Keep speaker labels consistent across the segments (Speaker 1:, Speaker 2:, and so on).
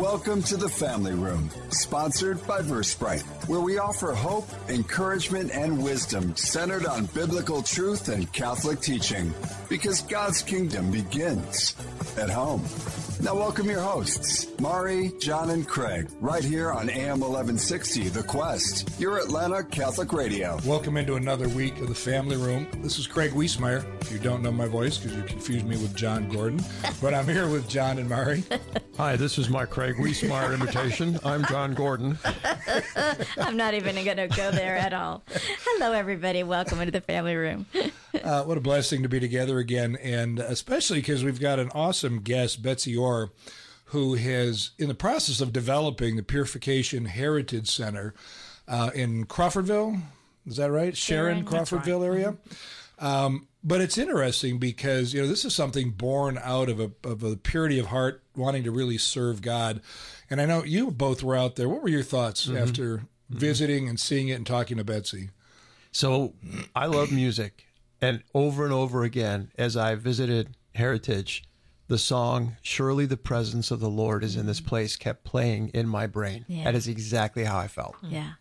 Speaker 1: Welcome to the Family Room, sponsored by Versprite, where we offer hope, encouragement, and wisdom centered on biblical truth and Catholic teaching. Because God's kingdom begins at home. Now, welcome your hosts, Mari, John, and Craig, right here on AM 1160, The Quest, your Atlanta Catholic Radio.
Speaker 2: Welcome into another week of the Family Room. This is Craig Wiesmeyer. If you don't know my voice, because you confused me with John Gordon, but I'm here with John and Mari.
Speaker 3: Hi, this is my Craig Wiesmeyer invitation. I'm John Gordon.
Speaker 4: I'm not even going to go there at all. Hello, everybody. Welcome into the Family Room.
Speaker 2: Uh, what a blessing to be together again, and especially because we've got an awesome guest, Betsy Orr, who has, in the process of developing the Purification Heritage Center uh, in Crawfordville. Is that right? Sharon,
Speaker 4: Sharon,
Speaker 2: Crawfordville
Speaker 4: right.
Speaker 2: area. Um, but it's interesting because you know this is something born out of a of a purity of heart, wanting to really serve God. And I know you both were out there. What were your thoughts after visiting and seeing it and talking to Betsy?
Speaker 3: So I love music, and over and over again, as I visited Heritage, the song "Surely the Presence of the Lord is in this place" kept playing in my brain.
Speaker 4: Yeah.
Speaker 3: That is exactly how I felt.
Speaker 4: Yeah.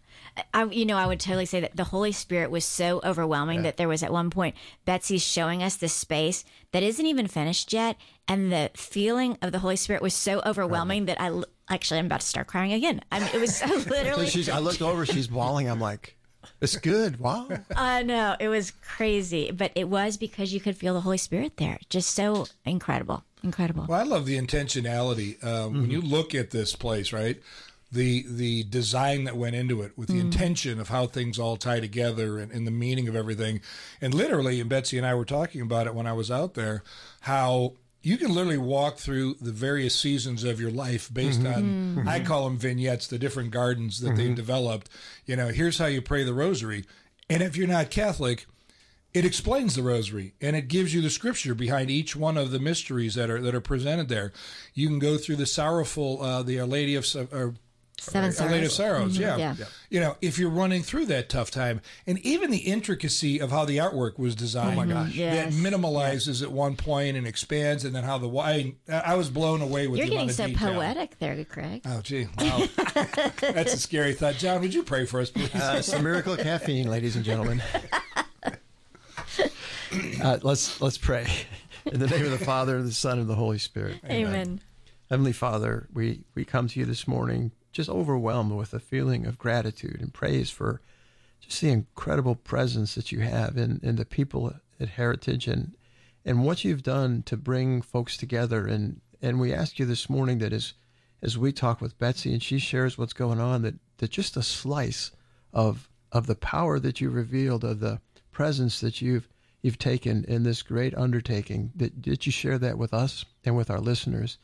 Speaker 4: I, you know, I would totally say that the Holy Spirit was so overwhelming that there was at one point Betsy showing us this space that isn't even finished yet, and the feeling of the Holy Spirit was so overwhelming that I actually I'm about to start crying again. I mean, it was so literally.
Speaker 3: I looked over, she's bawling. I'm like, "It's good. Wow."
Speaker 4: Uh, I know it was crazy, but it was because you could feel the Holy Spirit there. Just so incredible, incredible.
Speaker 2: Well, I love the intentionality. Um, When mm-hmm. you look at this place, right, the the design that went into it, with the mm-hmm. intention of how things all tie together and, and the meaning of everything, and literally, and Betsy and I were talking about it when I was out there, how you can literally walk through the various seasons of your life based mm-hmm. on mm-hmm. I call them vignettes, the different gardens that they've mm-hmm. developed. You know, here's how you pray the rosary, and if you're not Catholic it explains the rosary and it gives you the scripture behind each one of the mysteries that are that are presented there. You can go through the sorrowful, uh, the Our Lady of or,
Speaker 4: Seven
Speaker 2: Our Lady of
Speaker 4: Sorrows.
Speaker 2: Sorrows, yeah.
Speaker 4: Yeah.
Speaker 2: You know, if you're running through that tough time, and even the intricacy of how the artwork was designed. Oh my gosh!
Speaker 4: Yes.
Speaker 2: That minimalizes at one point and expands, and then how the wine. I was blown away with the.
Speaker 4: You're
Speaker 2: the
Speaker 4: getting
Speaker 2: amount
Speaker 4: so
Speaker 2: of detail.
Speaker 4: poetic there, Craig.
Speaker 2: Oh, gee, wow, that's a scary thought. John, would you pray for us, please?
Speaker 3: Uh, it's the miracle caffeine, ladies and gentlemen. Uh, let's let's pray in the name of the Father, the Son, and the Holy Spirit.
Speaker 4: Amen.
Speaker 3: Heavenly Father, we, we come to you this morning just overwhelmed with a feeling of gratitude and praise for just the incredible presence that you have in, in the people at Heritage and and what you've done to bring folks together. And, and we ask you this morning that as as we talk with Betsy and she shares what's going on, that, that just a slice of of the power that you revealed, of the presence that you've you've taken in this great undertaking, that, that you share that with us and with our listeners.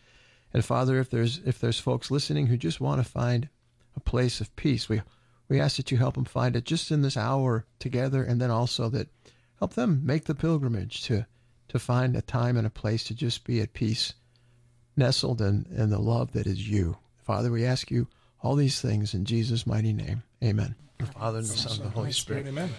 Speaker 3: And Father, if there's if there's folks listening who just want to find a place of peace, we we ask that you help them find it just in this hour together, and then also that help them make the pilgrimage to to find a time and a place to just be at peace, nestled in, in the love that is you. Father, we ask you all these things in Jesus' mighty name. Amen. The Father and the Son and the Holy Spirit.
Speaker 2: Amen.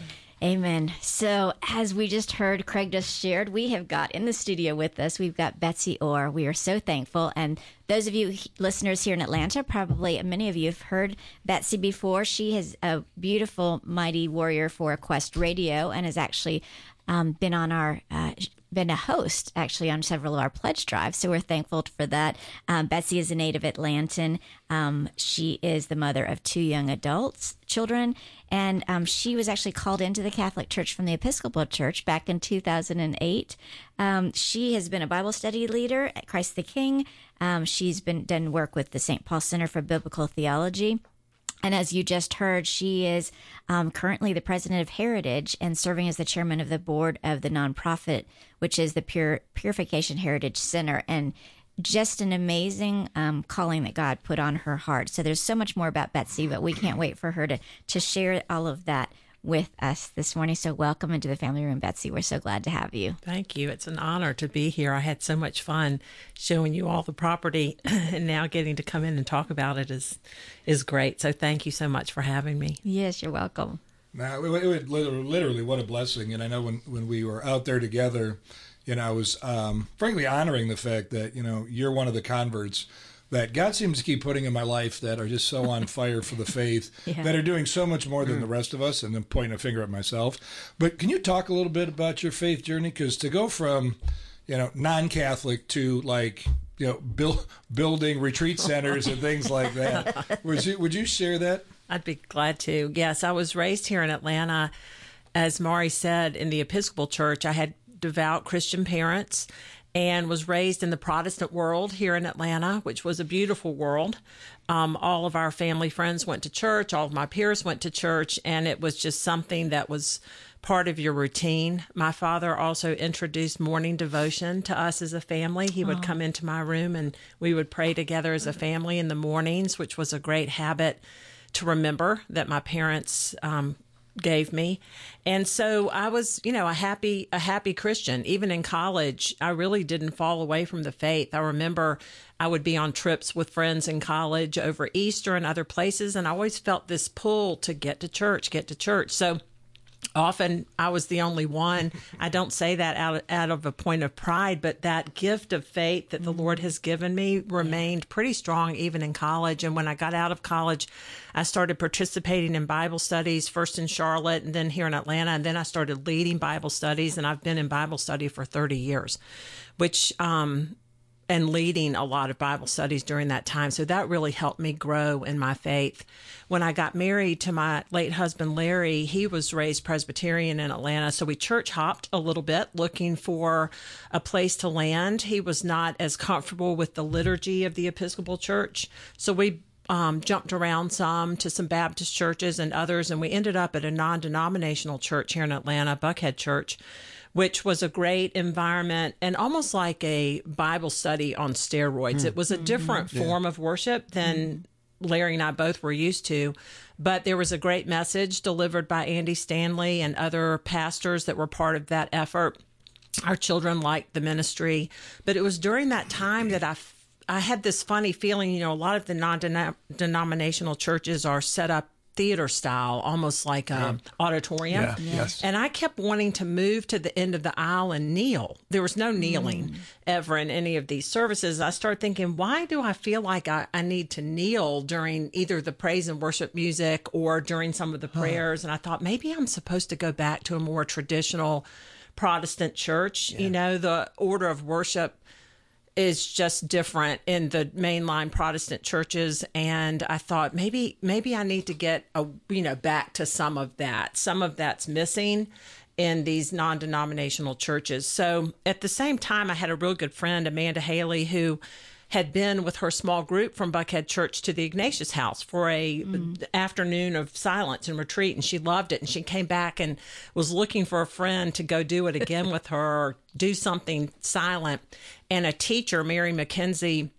Speaker 4: Amen. So, as we just heard, Craig just shared, we have got in the studio with us, we've got Betsy Orr. We are so thankful. And those of you listeners here in Atlanta, probably many of you have heard Betsy before. She is a beautiful, mighty warrior for Quest Radio and has actually um, been on our. Uh, been a host actually on several of our pledge drives, so we're thankful for that. Um, Betsy is a native Atlantan. Um, she is the mother of two young adults, children, and um, she was actually called into the Catholic Church from the Episcopal Church back in 2008. Um, she has been a Bible study leader at Christ the King. Um, she's been done work with the St. Paul Center for Biblical Theology. And as you just heard, she is um, currently the president of Heritage and serving as the chairman of the board of the nonprofit, which is the Pure, Purification Heritage Center. And just an amazing um, calling that God put on her heart. So there's so much more about Betsy, but we can't wait for her to to share all of that with us this morning. So welcome into the family room, Betsy. We're so glad to have you.
Speaker 5: Thank you. It's an honor to be here. I had so much fun showing you all the property and now getting to come in and talk about it is is great. So thank you so much for having me.
Speaker 4: Yes, you're welcome.
Speaker 2: Now, it, it would literally, literally, what a blessing. And I know when, when we were out there together, you know, I was um, frankly honoring the fact that, you know, you're one of the converts that God seems to keep putting in my life that are just so on fire for the faith
Speaker 4: Yeah.
Speaker 2: that are doing so much more than the rest of us, and then pointing a finger at myself. But can you talk a little bit about your faith journey? Because to go from, you know, non-Catholic to like, you know, build, building retreat centers and things like that, would you would you share that?
Speaker 5: I'd be glad to. Yes, I was raised here in Atlanta. As Mari said, in the Episcopal Church, I had devout Christian parents and was raised in the Protestant world here in Atlanta, which was a beautiful world. Um, all of our family friends went to church, all of my peers went to church, and it was just something that was part of your routine. My father also introduced morning devotion to us as a family. He would come into my room and we would pray together as a family in the mornings, which was a great habit to remember that my parents um, gave me. And so i was you know a happy a happy christian. Even in college i really didn't fall away from the faith. I remember i would be on trips with friends in college over easter and other places and i always felt this pull to get to church get to church. So often I was the only one. I don't say that out out of a point of pride, but that gift of faith that the Lord has given me remained pretty strong even in college. And when I got out of college, I started participating in Bible studies first in Charlotte and then here in Atlanta, and then I started leading Bible studies, and I've been in Bible study for thirty years, which um, and leading a lot of Bible studies during that time. So that really helped me grow in my faith. When I got married to my late husband, Larry, he was raised Presbyterian in Atlanta. So we church hopped a little bit looking for a place to land. He was not as comfortable with the liturgy of the Episcopal Church. So we um, jumped around some to some Baptist churches and others, and we ended up at a non denominational church here in Atlanta, Buckhead Church which was a great environment and almost like a Bible study on steroids. It was a different form of worship than Larry and I both were used to, but there was a great message delivered by Andy Stanley and other pastors that were part of that effort. Our children liked the ministry, but it was during that time that I I had this funny feeling, you know, a lot of the non-denominational churches are set up theater style, almost like um, a auditorium.
Speaker 3: Yeah, yes.
Speaker 5: And I kept wanting to move to the end of the aisle and kneel. There was no kneeling mm. ever in any of these services. I started thinking, why do I feel like I, I need to kneel during either the praise and worship music or during some of the prayers? And I thought maybe I'm supposed to go back to a more traditional Protestant church. You know, the order of worship is just different in the mainline Protestant churches and I thought maybe maybe I need to get a you know back to some of that. Some of that's missing in these non-denominational churches. So at the same time I had a real good friend Amanda Haley who had been with her small group from Buckhead Church to the Ignatius House for a mm-hmm. afternoon of silence and retreat, and she loved it. And she came back and was looking for a friend to go do it again with her, or do something silent. And a teacher, Mary McKenzie,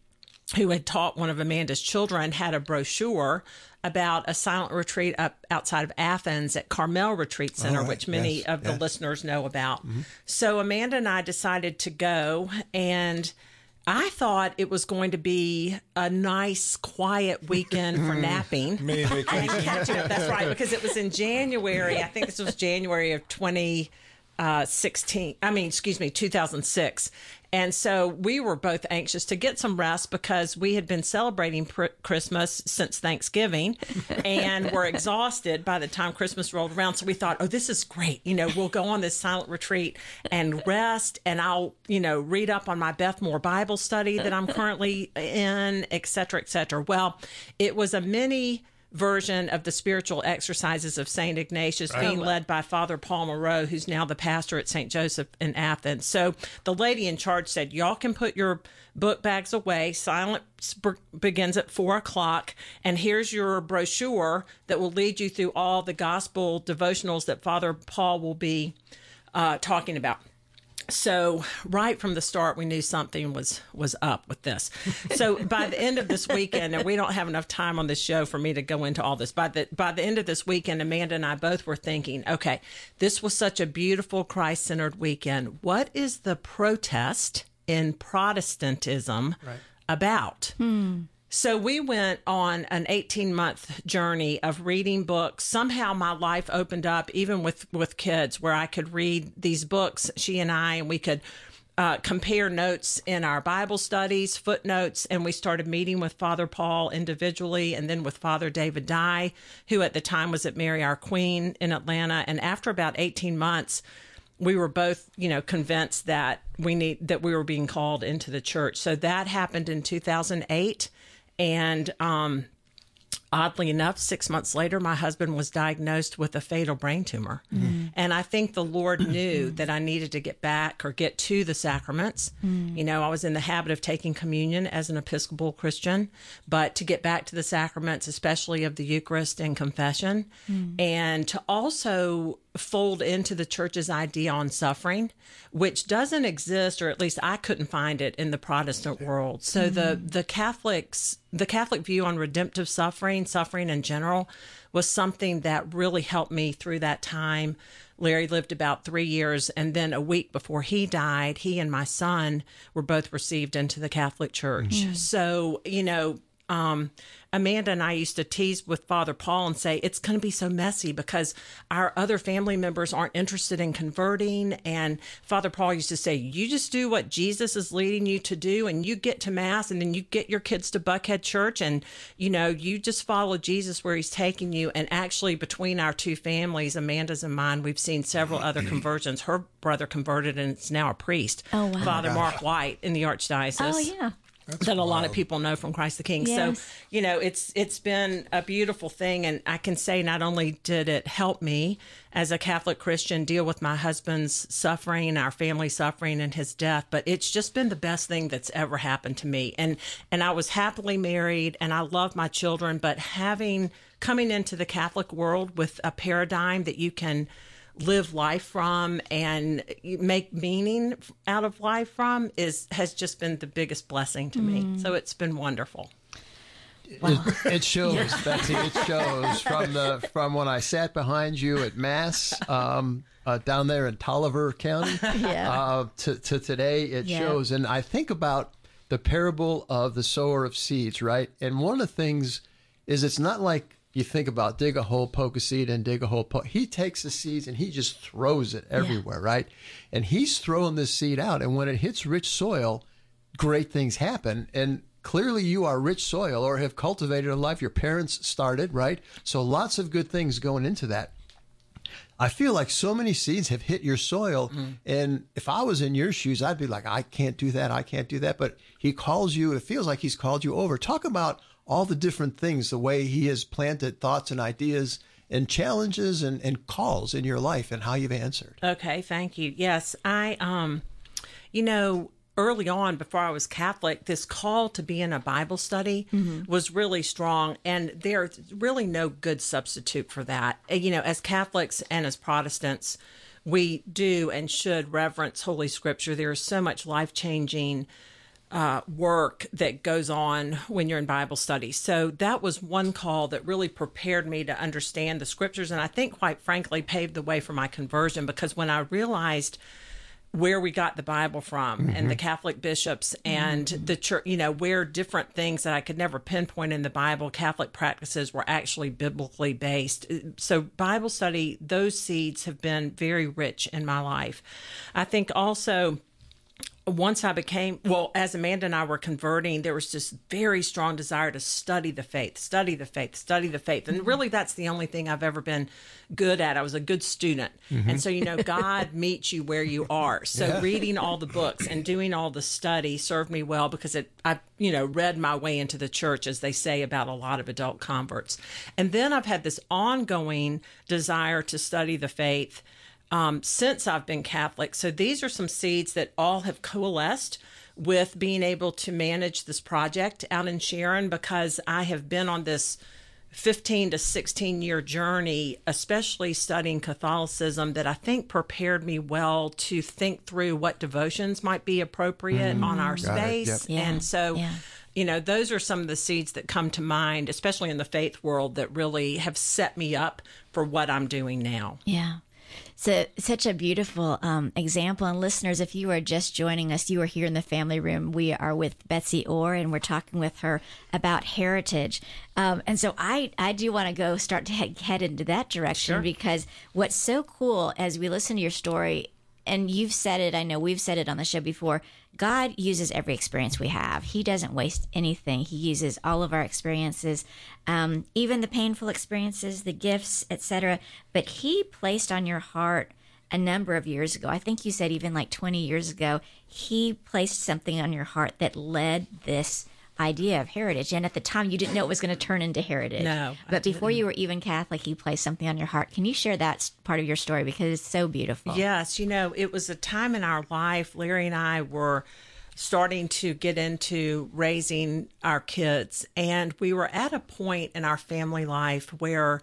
Speaker 5: who had taught one of Amanda's children, had a brochure about a silent retreat up outside of Athens at Carmel Retreat Center,
Speaker 3: right.
Speaker 5: which many
Speaker 3: Yes,
Speaker 5: of the
Speaker 3: yes.
Speaker 5: listeners know about. Mm-hmm. So Amanda and I decided to go and I thought it was going to be a nice, quiet weekend for mm-hmm. napping.
Speaker 2: Mini
Speaker 5: and
Speaker 2: vacation.
Speaker 5: That's right, because it was in January. I think this was January of Uh, 2016. I mean, excuse me, 2006. And so we were both anxious to get some rest because we had been celebrating pr- Christmas since Thanksgiving and were exhausted by the time Christmas rolled around. So we thought, oh, this is great. You know, we'll go on this silent retreat and rest, and I'll, you know, read up on my Beth Moore Bible study that I'm currently in, et cetera, et cetera. Well, it was a mini version of the spiritual exercises of St. Ignatius being led by Father Paul Moreau, who's now the pastor at St. Joseph in Athens. So the lady in charge said, Y'all can put your book bags away. Silence begins at four o'clock. And here's your brochure that will lead you through all the gospel devotionals that Father Paul will be uh, talking about so right from the start we knew something was was up with this. So by the end of this weekend and we don't have enough time on this show for me to go into all this by the by the end of this weekend amanda and i both were thinking okay this was such a beautiful christ-centered weekend. What is the protest in protestantism about hmm. So we went on an 18 month journey of reading books. Somehow my life opened up, even with, with kids, where I could read these books, she and I, and we could uh, compare notes in our Bible studies, footnotes, and we started meeting with Father Paul individually and then with Father David Dye, who at the time was at Mary Our Queen in Atlanta. And after about 18 months, we were both, you know, convinced that we need that we were being called into the church. So that happened in 2008, and um, oddly enough, six months later, my husband was diagnosed with a fatal brain tumor. Mm. And I think the Lord knew that I needed to get back or get to the sacraments. Mm. You know, I was in the habit of taking communion as an Episcopal Christian, but to get back to the sacraments, especially of the Eucharist and confession, mm. and to also fold into the church's idea on suffering, which doesn't exist, or at least I couldn't find it in the Protestant world. So the the Catholics, the Catholic view on redemptive suffering, suffering in general, was something that really helped me through that time. Larry lived about three years, and then a week before he died, he and my son were both received into the Catholic Church. Mm-hmm. So, you know, um, Amanda and I used to tease with Father Paul and say it's going to be so messy because our other family members aren't interested in converting. And Father Paul used to say, You just do what Jesus is leading you to do, and you get to Mass, and then you get your kids to Buckhead Church, and you know, you just follow Jesus where he's taking you. And actually, between our two families, Amanda's and mine, we've seen several other conversions. Her brother converted, and it's now a priest.
Speaker 4: Oh, wow.
Speaker 5: Father Mark White in the Archdiocese.
Speaker 4: Oh, yeah.
Speaker 5: That's that a lot of people know from Christ the King.
Speaker 4: Yes.
Speaker 5: So, you know, it's it's been a beautiful thing and I can say not only did it help me as a Catholic Christian deal with my husband's suffering, our family suffering and his death, but it's just been the best thing that's ever happened to me. And and I was happily married and I love my children, but having coming into the Catholic world with a paradigm that you can live life from and make meaning out of life from is has just been the biggest blessing to mm. me. So it's been wonderful.
Speaker 3: Wow. It, it, shows, yeah. Betsy. It shows from the from when I sat behind you at Mass um, uh, down there in Taliaferro County
Speaker 4: yeah. uh,
Speaker 3: to, to today. It yeah. shows, and I think about the parable of the sower of seeds, right? And one of the things is it's not like you think about dig a hole, poke a seed, and dig a hole. Poke. He takes the seeds and he just throws it everywhere, yeah. right? And he's throwing this seed out, and when it hits rich soil, great things happen. And clearly, you are rich soil or have cultivated a life your parents started, right? So lots of good things going into that. I feel like so many seeds have hit your soil. Mm. And if I was in your shoes, I'd be like, I can't do that. I can't do that. But he calls you, it feels like he's called you over. Talk about all the different things, the way he has planted thoughts and ideas and challenges and, and calls in your life and how you've answered.
Speaker 5: Okay, thank you. Yes, I, um, you know, early on before I was Catholic, this call to be in a Bible study mm-hmm. was really strong. And there's really no good substitute for that. You know, as Catholics and as Protestants, we do and should reverence Holy Scripture. There is so much life changing uh, work that goes on when you're in Bible study. So that was one call that really prepared me to understand the scriptures. And I think, quite frankly, paved the way for my conversion because when I realized where we got the Bible from mm-hmm. and the Catholic bishops and mm-hmm. the church, you know, where different things that I could never pinpoint in the Bible, Catholic practices were actually biblically based. So, Bible study, those seeds have been very rich in my life. I think also once I became, well, as Amanda and I were converting, there was this very strong desire to study the faith, study the faith, study the faith. And mm-hmm. really, that's the only thing I've ever been good at. I was a good student. Mm-hmm. And so, you know, God meets you where you are. So, yeah. reading all the books and doing all the study served me well because it, I, you know, read my way into the church, as they say about a lot of adult converts. And then I've had this ongoing desire to study the faith um, since I've been Catholic. So these are some seeds that all have coalesced with being able to manage this project out in Sharon because I have been on this 15 to 16 year journey, especially studying Catholicism, that I think prepared me well to think through what devotions might be appropriate mm, on our space.
Speaker 4: Yep. Yeah,
Speaker 5: and so,
Speaker 4: yeah.
Speaker 5: you know, those are some of the seeds that come to mind, especially in the faith world, that really have set me up for what I'm doing now.
Speaker 4: Yeah. So, such a beautiful um, example. And listeners, if you are just joining us, you are here in the family room. We are with Betsy Orr, and we're talking with her about heritage. Um, and so, I I do want to go start to head, head into that direction
Speaker 5: sure.
Speaker 4: because what's so cool as we listen to your story and you've said it. I know we've said it on the show before. God uses every experience we have. He doesn't waste anything. He uses all of our experiences, um, even the painful experiences, the gifts, etc. But He placed on your heart a number of years ago. I think you said even like 20 years ago. He placed something on your heart that led this idea of heritage. And at the time, you didn't know it was going to turn into heritage.
Speaker 5: No,
Speaker 4: But before you were even Catholic, you placed something on your heart. Can you share that part of your story? Because it's so beautiful.
Speaker 5: Yes, you know, it was a time in our life, Larry and I were starting to get into raising our kids. And we were at a point in our family life where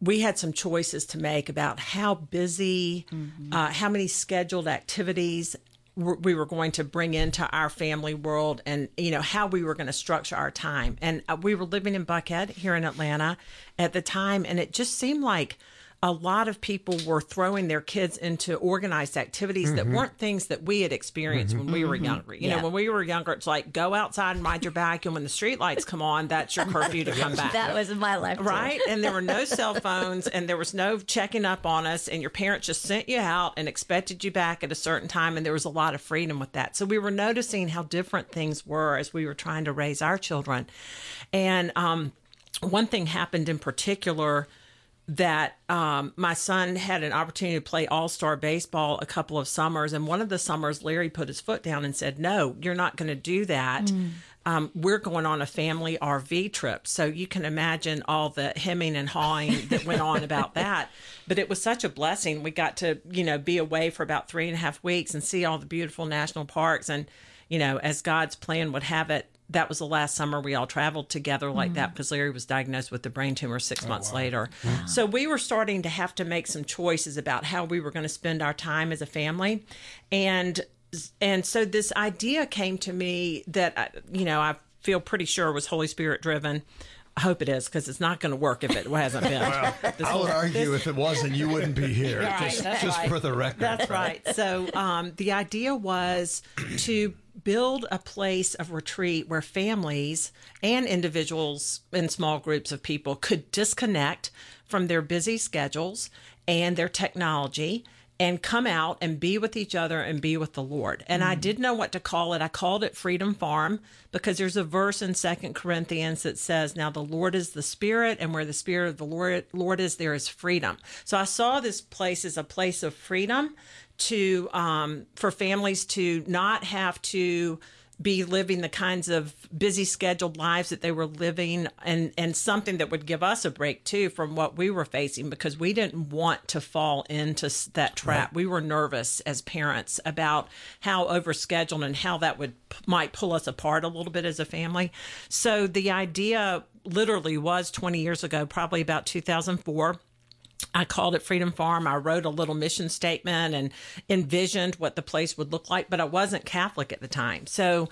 Speaker 5: we had some choices to make about how busy, uh, how many scheduled activities we were going to bring into our family world and you know how we were going to structure our time. And uh, we were living in buckhead here in atlanta at the time and it just seemed like a lot of people were throwing their kids into organized activities that weren't things that we had experienced when we were younger. You
Speaker 4: Yeah.
Speaker 5: know, when we were younger, it's like go outside and ride your bike, and when the street lights come on, that's your curfew to come back
Speaker 4: That was my life.
Speaker 5: right? And there were no cell phones and there was no checking up on us, and your parents just sent you out and expected you back at a certain time, and there was a lot of freedom with that. So we were noticing how different things were as we were trying to raise our children. And um, one thing happened in particular that um, my son had an opportunity to play all star baseball a couple of summers. And one of the summers, Larry put his foot down and said, No, you're not going to do that. Um, we're going on a family RV trip. So you can imagine all the hemming and hawing that went on about that. But it was such a blessing. We got to, you know, be away for about three and a half weeks and see all the beautiful national parks. And, you know, as God's plan would have it, that was the last summer we all traveled together like that because Larry was diagnosed with the brain tumor six months later. So we were starting to have to make some choices about how we were going to spend our time as a family, and and so this idea came to me that you know I feel pretty sure was Holy Spirit driven. I hope it is because it's not going to work if it hasn't been. This
Speaker 3: I would argue if it wasn't, you wouldn't be here. just just
Speaker 5: right.
Speaker 3: for the record.
Speaker 5: That's right. So um, the idea was to build a place of retreat where families and individuals in small groups of people could disconnect from their busy schedules and their technology and come out and be with each other and be with the Lord. And I didn't know what to call it. I called it Freedom Farm because there's a verse in Second Corinthians that says, Now the Lord is the Spirit, and where the Spirit of the Lord, Lord is, there is freedom. So I saw this place as a place of freedom to um, for families to not have to be living the kinds of busy scheduled lives that they were living and and something that would give us a break too from what we were facing because we didn't want to fall into that trap. We were nervous as parents about how overscheduled and how that would might pull us apart a little bit as a family. So the idea literally was 20 years ago probably about 2004 I called it Freedom Farm. I wrote a little mission statement and envisioned what the place would look like, but I wasn't Catholic at the time. So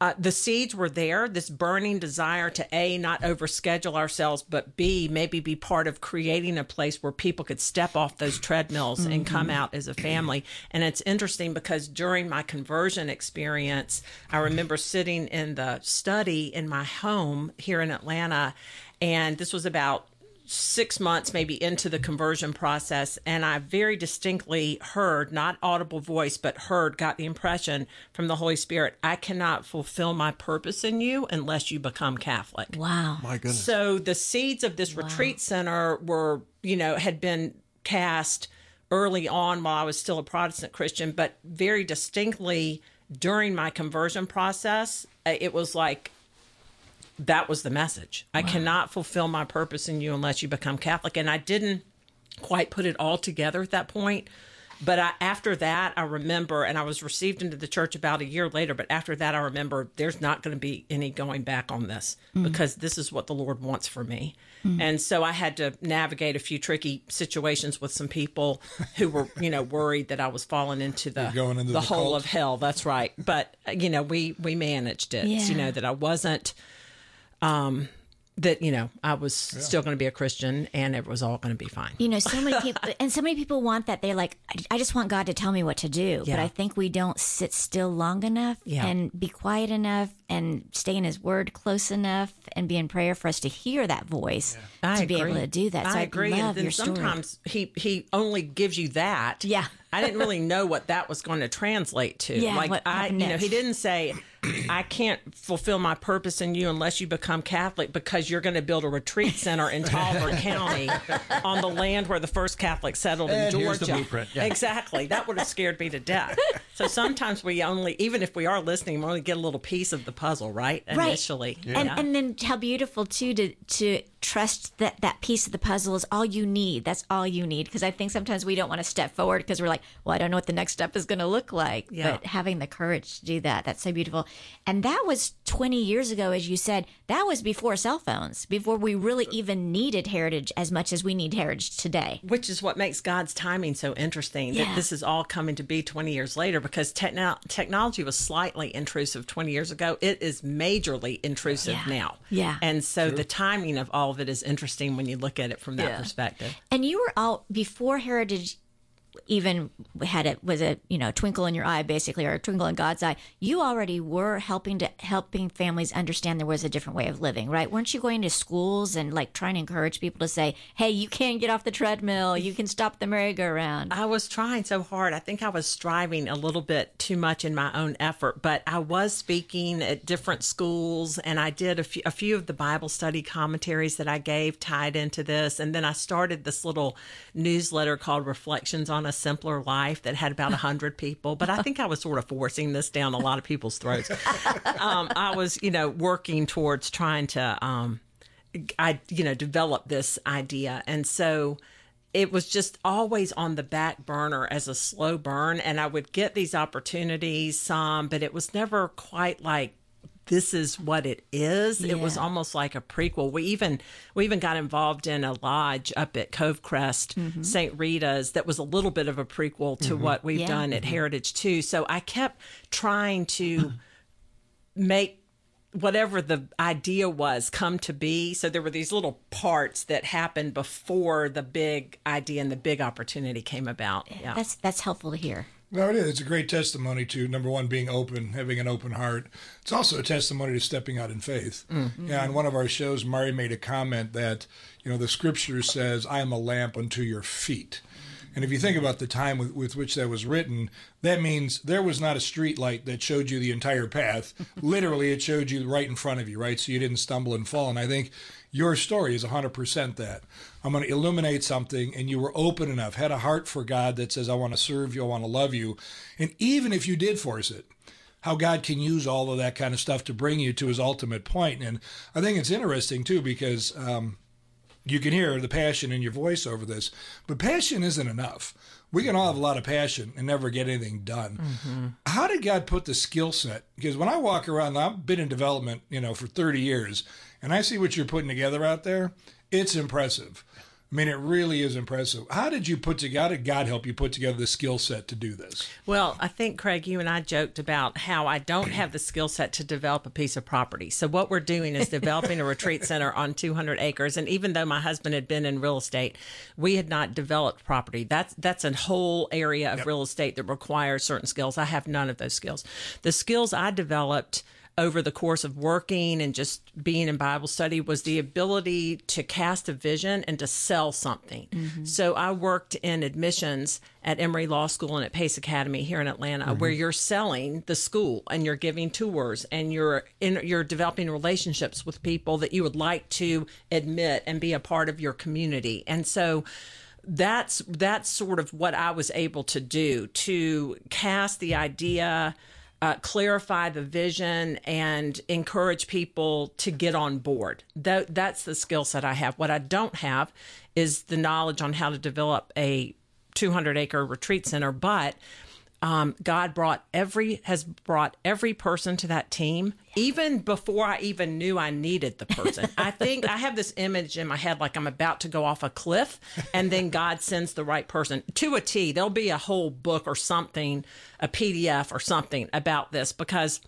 Speaker 5: uh, the seeds were there, this burning desire to A, not overschedule ourselves, but B, maybe be part of creating a place where people could step off those treadmills and come out as a family. And it's interesting because during my conversion experience, I remember sitting in the study in my home here in Atlanta, and this was about six months maybe into the conversion process and i very distinctly heard not audible voice but heard got the impression from the holy spirit i cannot fulfill my purpose in you unless you become catholic
Speaker 4: Wow.
Speaker 3: My goodness.
Speaker 5: so the seeds of this retreat center were, you know, had been cast early on while I was still a Protestant Christian, but very distinctly during my conversion process, uh, it was like that was the message. I cannot fulfill my purpose in you unless you become Catholic. And I didn't quite put it all together at that point. But I, after that, I remember, and I was received into the church about a year later. But after that, I remember there's not going to be any going back on this mm. because this is what the Lord wants for me. Mm. And so I had to navigate a few tricky situations with some people who were, you know, worried that I was falling into the
Speaker 2: going into
Speaker 5: the
Speaker 2: the
Speaker 5: hole of hell. That's right. But you know, we we managed it.
Speaker 4: Yeah.
Speaker 5: You know that I wasn't um, that you know I was still going to be a Christian and it was all going to be fine.
Speaker 4: You know, so many people, and so many people want that. They're like, I- I just want God to tell me what to do. But I think we don't sit still long enough
Speaker 5: Yeah.
Speaker 4: and be quiet enough and stay in His Word close enough and be in prayer for us to hear that voice
Speaker 5: I
Speaker 4: to be
Speaker 5: agree.
Speaker 4: able to do that. So
Speaker 5: I
Speaker 4: I,
Speaker 5: agree.
Speaker 4: love
Speaker 5: and then
Speaker 4: your story.
Speaker 5: sometimes he he only gives you that.
Speaker 4: Yeah.
Speaker 5: I didn't really know what that was going to translate to.
Speaker 4: Yeah,
Speaker 5: like
Speaker 4: what
Speaker 5: I, you know, he didn't say, "I can't fulfill my purpose in you unless you become Catholic because you're going to build a retreat center in Taliaferro County on the land where the first Catholic settled in
Speaker 3: And here's
Speaker 5: Georgia."
Speaker 3: the blueprint. Yeah.
Speaker 5: Exactly. That would have scared me to death. So sometimes we only, even if we are listening, we only get a little piece of the puzzle, right?
Speaker 4: right.
Speaker 5: Initially.
Speaker 4: And and then how beautiful too to to trust that that piece of the puzzle is all you need. That's all you need because I think sometimes we don't want to step forward because we're like, well, I don't know what the next step is going to look like.
Speaker 5: Yeah.
Speaker 4: But having the courage to do that, that's so beautiful. And that was 20 years ago, as you said. That was before cell phones, before we really even needed heritage as much as we need heritage today.
Speaker 5: which is what makes God's timing so interesting
Speaker 4: Yeah.
Speaker 5: that this is all coming to be 20 years later because techno- technology was slightly intrusive 20 years ago. It is majorly intrusive
Speaker 4: Yeah.
Speaker 5: now.
Speaker 4: Yeah.
Speaker 5: And so the timing of all of it is interesting when you look at it from that
Speaker 4: Yeah.
Speaker 5: perspective.
Speaker 4: And you were out before heritage even had it was a you know twinkle in your eye basically or a twinkle in God's eye. You already were helping to helping families understand there was a different way of living, right? Weren't you going to schools and like trying to encourage people to say, "Hey, you can get off the treadmill. You can stop the merry-go-round."
Speaker 5: I was trying so hard. I think I was striving a little bit too much in my own effort, but I was speaking at different schools and I did a few, a few of the Bible study commentaries that I gave tied into this. And then I started this little newsletter called Reflections on a Simpler Life that had about 100 people. But I think I was sort of forcing this down a lot of people's throats. um, I was, you know, working towards trying to. Um, I, you know, develop this idea. And so it was just always on the back burner as a slow burn. And I would get these opportunities, some, but it was never quite like, this is what it is. It was almost like a prequel. We even we even got involved in a lodge up at Covecrest, mm-hmm. St. Rita's, that was a little bit of a prequel to mm-hmm. what we've
Speaker 4: Yeah.
Speaker 5: done at mm-hmm. Heritage too. So I kept trying to make whatever the idea was come to be. So there were these little parts that happened before the big idea and the big opportunity came about. Yeah.
Speaker 4: That's that's helpful to hear.
Speaker 2: No, it is. It's a great testimony to number one, being open, having an open heart. It's also a testimony to stepping out in faith. Mm-hmm. Yeah, on one of our shows, Mari made a comment that, you know, the scripture says, I am a lamp unto your feet. And if you think about the time with, with which that was written, that means there was not a street light that showed you the entire path. Literally, it showed you right in front of you, right? So you didn't stumble and fall. And I think your story is 100% that. I'm going to illuminate something, and you were open enough, had a heart for God that says, I want to serve you, I want to love you. And even if you did force it, how God can use all of that kind of stuff to bring you to his ultimate point. And I think it's interesting, too, because um, you can hear the passion in your voice over this, but passion isn't enough. We can all have a lot of passion and never get anything done. Mm-hmm. How did God put the skill set? Because when I walk around, I've been in development, you know, for 30 years, and I see what you're putting together out there. It's impressive. I mean, it really is impressive. How did you put together? How did God help you put together the skill set to do this?
Speaker 5: Well, I think Craig, you and I joked about how I don't have the skill set to develop a piece of property. So what we're doing is developing a retreat center on 200 acres. And even though my husband had been in real estate, we had not developed property. That's that's a whole area of real estate that requires certain skills. I have none of those skills. The skills I developed over the course of working and just being in Bible study was the ability to cast a vision and to sell something. Mm-hmm. So I worked in admissions at Emory Law School and at Pace Academy here in Atlanta, mm-hmm. where you're selling the school and you're giving tours and you're in, you're developing relationships with people that you would like to admit and be a part of your community. And so that's that's sort of what I was able to do to cast the idea, uh, clarify the vision, and encourage people to get on board. That that's the skill set I have. What I don't have is the knowledge on how to develop a 200 acre retreat center, but um, God brought every has brought every person to that team, even before I even knew I needed the person. I think I have this image in my head like I'm about to go off a cliff, and then God sends the right person to a T. There'll be a whole book or something, a PDF or something about this because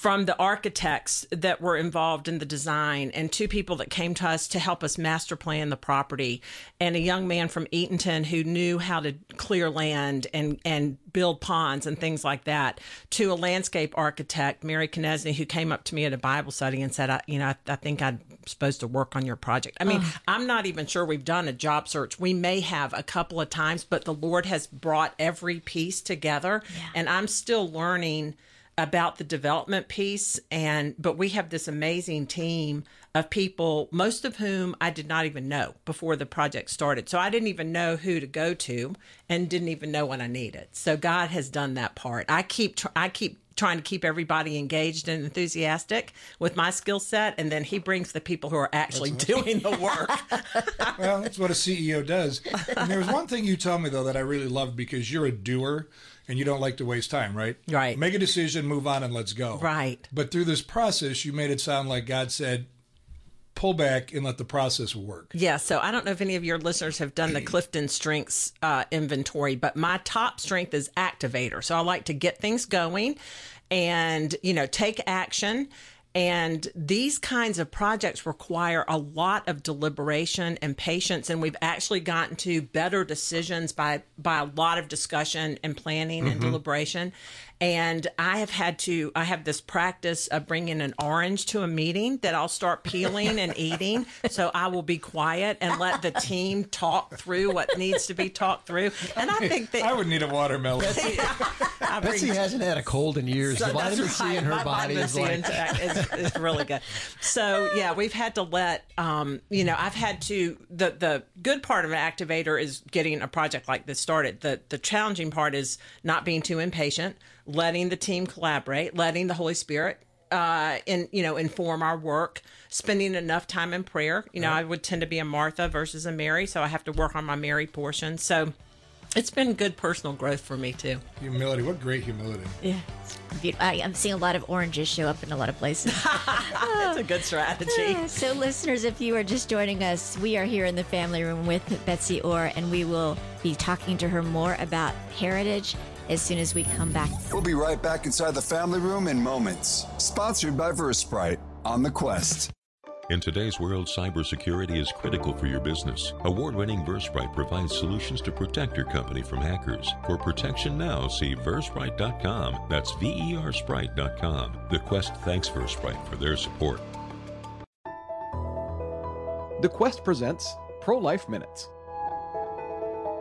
Speaker 5: from the architects that were involved in the design and two people that came to us to help us master plan the property and a young man from Eatonton who knew how to clear land and and build ponds and things like that to a landscape architect Mary Knesny who came up to me at a Bible study and said I, you know I, I think I'm supposed to work on your project. I mean, I'm not even sure we've done a job search. We may have a couple of times, but the Lord has brought every piece together and I'm still learning about the development piece and but we have this amazing team of people most of whom I did not even know before the project started. So I didn't even know who to go to and didn't even know what I needed. So God has done that part. I keep tr- I keep trying to keep everybody engaged and enthusiastic with my skill set and then he brings the people who are actually doing the work.
Speaker 2: well, that's what a CEO does. And there was one thing you told me though that I really loved because you're a doer and you don't like to waste time, right?
Speaker 5: Right.
Speaker 2: Make a decision, move on, and let's go.
Speaker 5: Right.
Speaker 2: But through this process, you made it sound like God said, pull back and let the process work.
Speaker 5: Yeah, so I don't know if any of your listeners have done the Clifton Strengths uh, inventory, but my top strength is activator. So I like to get things going and, you know, take action. And these kinds of projects require a lot of deliberation and patience. And we've actually gotten to better decisions by, by a lot of discussion and planning and mm-hmm. deliberation. And I have had to, I have this practice of bringing an orange to a meeting that I'll start peeling and eating. So I will be quiet and let the team talk through what needs to be talked through. And I think that
Speaker 2: I would need a watermelon.
Speaker 5: I
Speaker 3: Betsy hasn't had a cold in years.
Speaker 5: so
Speaker 3: the
Speaker 5: that's
Speaker 3: vitamin C in her
Speaker 5: My
Speaker 3: body is like
Speaker 5: intake is, is really good. So yeah, we've had to let um, you know, I've had to the the good part of an activator is getting a project like this started. The the challenging part is not being too impatient, letting the team collaborate, letting the Holy Spirit uh in you know inform our work spending enough time in prayer you know i would tend to be a martha versus a mary so i have to work on my mary portion so it's been good personal growth for me too
Speaker 2: humility. What great humility.
Speaker 4: Yeah. Beautiful. I, I'm seeing a lot of oranges show up in a lot of places.
Speaker 5: that's a good strategy ah,
Speaker 4: so, listeners, if you are just joining us, we are here in the family room with Betsy Orr, and we will be talking to her more about heritage as soon as we come back.
Speaker 1: We'll be right back inside the family room in moments. Sponsored by Versprite on the Quest.
Speaker 6: In today's world, cybersecurity is critical for your business. Award winning Versprite provides solutions to protect your company from hackers. For protection now, see Versprite.com. That's V E R Sprite.com. The Quest thanks Versprite for their support.
Speaker 7: The Quest presents Pro Life Minutes.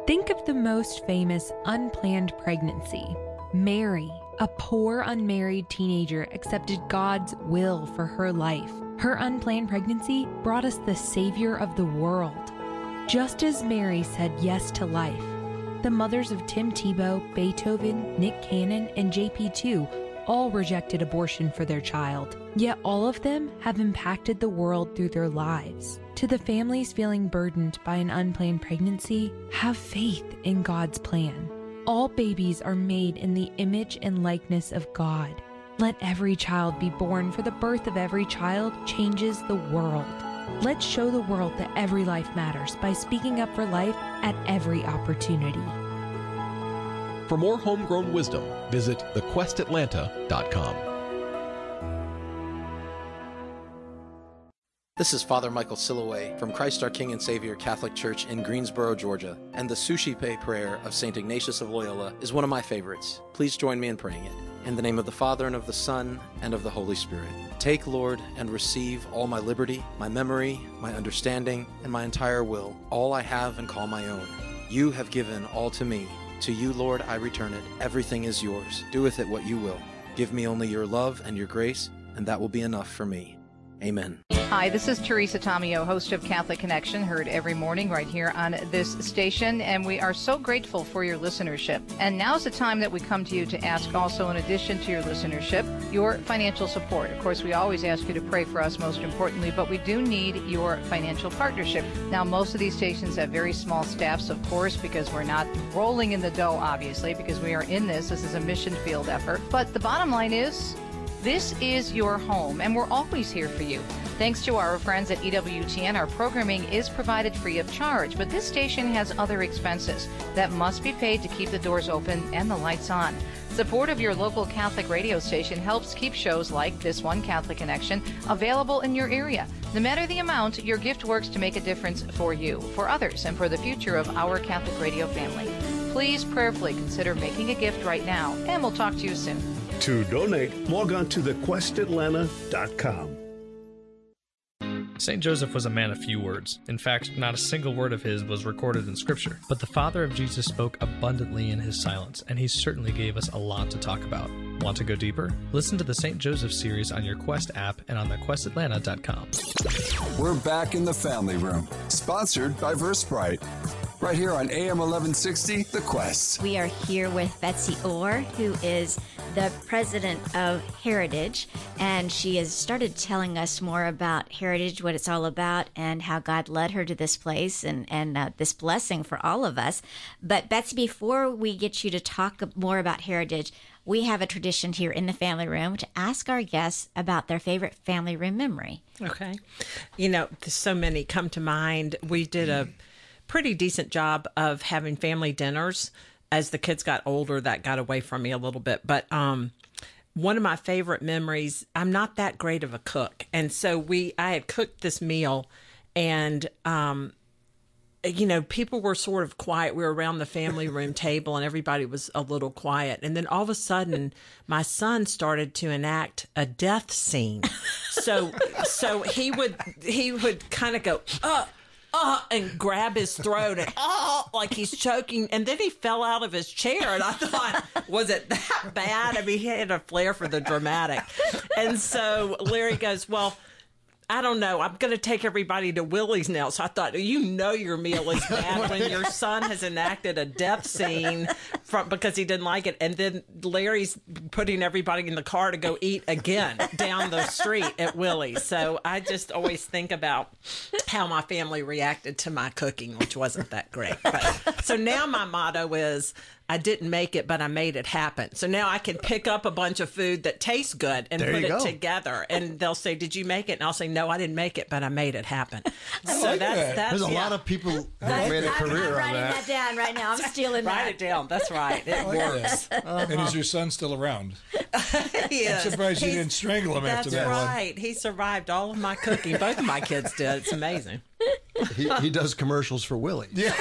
Speaker 8: Think of the most famous unplanned pregnancy. Mary, a poor unmarried teenager, accepted God's will for her life. Her unplanned pregnancy brought us the Savior of the world. Just as Mary said yes to life, the mothers of Tim Tebow, Beethoven, Nick Cannon, and JP2 all rejected abortion for their child. Yet all of them have impacted the world through their lives. To the families feeling burdened by an unplanned pregnancy, have faith in God's plan. All babies are made in the image and likeness of God. Let every child be born, for the birth of every child changes the world. Let's show the world that every life matters by speaking up for life at every opportunity.
Speaker 7: For more homegrown wisdom, visit thequestatlanta.com.
Speaker 9: This is Father Michael Silloway from Christ our King and Savior Catholic Church in Greensboro, Georgia. And the Suscipe prayer of St. Ignatius of Loyola is one of my favorites. Please join me in praying it. In the name of the Father, and of the Son, and of the Holy Spirit. Take, Lord, and receive all my liberty, my memory, my understanding, and my entire will, all I have and call my own. You have given all to me. To you, Lord, I return it. Everything is yours. Do with it what you will. Give me only your love and your grace, and that will be enough for me. Amen.
Speaker 10: Hi, this is Teresa Tomeo, host of Catholic Connection, heard every morning right here on this station, and we are so grateful for your listenership. And now's the time that we come to you to ask also, in addition to your listenership, your financial support. Of course, we always ask you to pray for us, most importantly, but we do need your financial partnership. Now, most of these stations have very small staffs, of course, because we're not rolling in the dough, obviously, because we are in this. This is a mission field effort. But the bottom line is, this is your home, and we're always here for you. Thanks to our friends at EWTN, our programming is provided free of charge, but this station has other expenses that must be paid to keep the doors open and the lights on. Support of your local Catholic radio station helps keep shows like this one, Catholic Connection, available in your area. No matter the amount, your gift works to make a difference for you, for others, and for the future of our Catholic radio family. Please prayerfully consider making a gift right now, and we'll talk to you soon.
Speaker 11: To donate, log on to thequestatlanta.com.
Speaker 12: St. Joseph was a man of few words. In fact, not a single word of his was recorded in Scripture. But the father of Jesus spoke abundantly in his silence, and he certainly gave us a lot to talk about. Want to go deeper? Listen to the St. Joseph series on your Quest app and on thequestatlanta.com.
Speaker 1: We're back in the family room, sponsored by Versprite. Right here on AM 1160, The Quest.
Speaker 4: We are here with Betsy Orr, who is the president of Heritage, and she has started telling us more about Heritage, what it's all about, and how God led her to this place and, and uh, this blessing for all of us. But, Betsy, before we get you to talk more about Heritage, we have a tradition here in the family room to ask our guests about their favorite family room memory.
Speaker 5: Okay. You know, so many come to mind. We did a pretty decent job of having family dinners. As the kids got older, that got away from me a little bit. But um, one of my favorite memories, I'm not that great of a cook. And so we, I had cooked this meal and, um, you know, people were sort of quiet. We were around the family room table and everybody was a little quiet. And then all of a sudden, my son started to enact a death scene. So, so he would, he would kind of go, uh, uh, and grab his throat and oh, like he's choking. And then he fell out of his chair. And I thought, was it that bad? I mean, he had a flair for the dramatic. And so Larry goes, well, I don't know. I'm going to take everybody to Willie's now. So I thought, you know, your meal is bad when your son has enacted a death scene from because he didn't like it, and then Larry's putting everybody in the car to go eat again down the street at Willie's. So I just always think about how my family reacted to my cooking, which wasn't that great. But, so now my motto is I didn't make it, but I made it happen. So now I can pick up a bunch of food that tastes good and
Speaker 3: There
Speaker 5: put it
Speaker 3: go.
Speaker 5: together. And they'll say, "Did you make it?" And I'll say, "No, I didn't make it, but I made it happen." So
Speaker 2: like
Speaker 5: that's
Speaker 2: that.
Speaker 5: that's
Speaker 13: There's a lot of people who have made a
Speaker 4: I'm
Speaker 13: career on
Speaker 4: writing
Speaker 13: that.
Speaker 4: that down right now. I'm stealing
Speaker 5: Write
Speaker 4: that.
Speaker 5: it down. That's right. It
Speaker 2: Look at
Speaker 5: works.
Speaker 2: that. Uh-huh. And is your son still around?
Speaker 5: He is.
Speaker 2: surprised you didn't strangle him
Speaker 5: That's
Speaker 2: after that one.
Speaker 5: right. He survived all of my cooking. Both of my kids did. It's amazing.
Speaker 13: He, he does commercials for Willie. Yeah.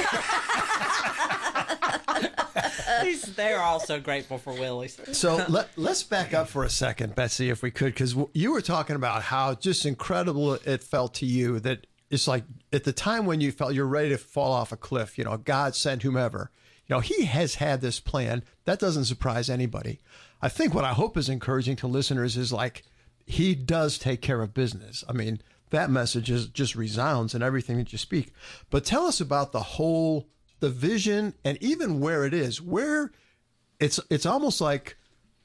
Speaker 5: They're all so grateful for Willie's.
Speaker 3: So let, let's back up for a second, Betsy, if we could, because you were talking about how just incredible it felt to you that it's like at the time when you felt you're ready to fall off a cliff, you know, God sent whomever. You know, He has had this plan. That doesn't surprise anybody. I think what I hope is encouraging to listeners is like He does take care of business. I mean, that message is just resounds in everything that you speak. But tell us about the whole, the vision, and even where it is. Where it's it's almost like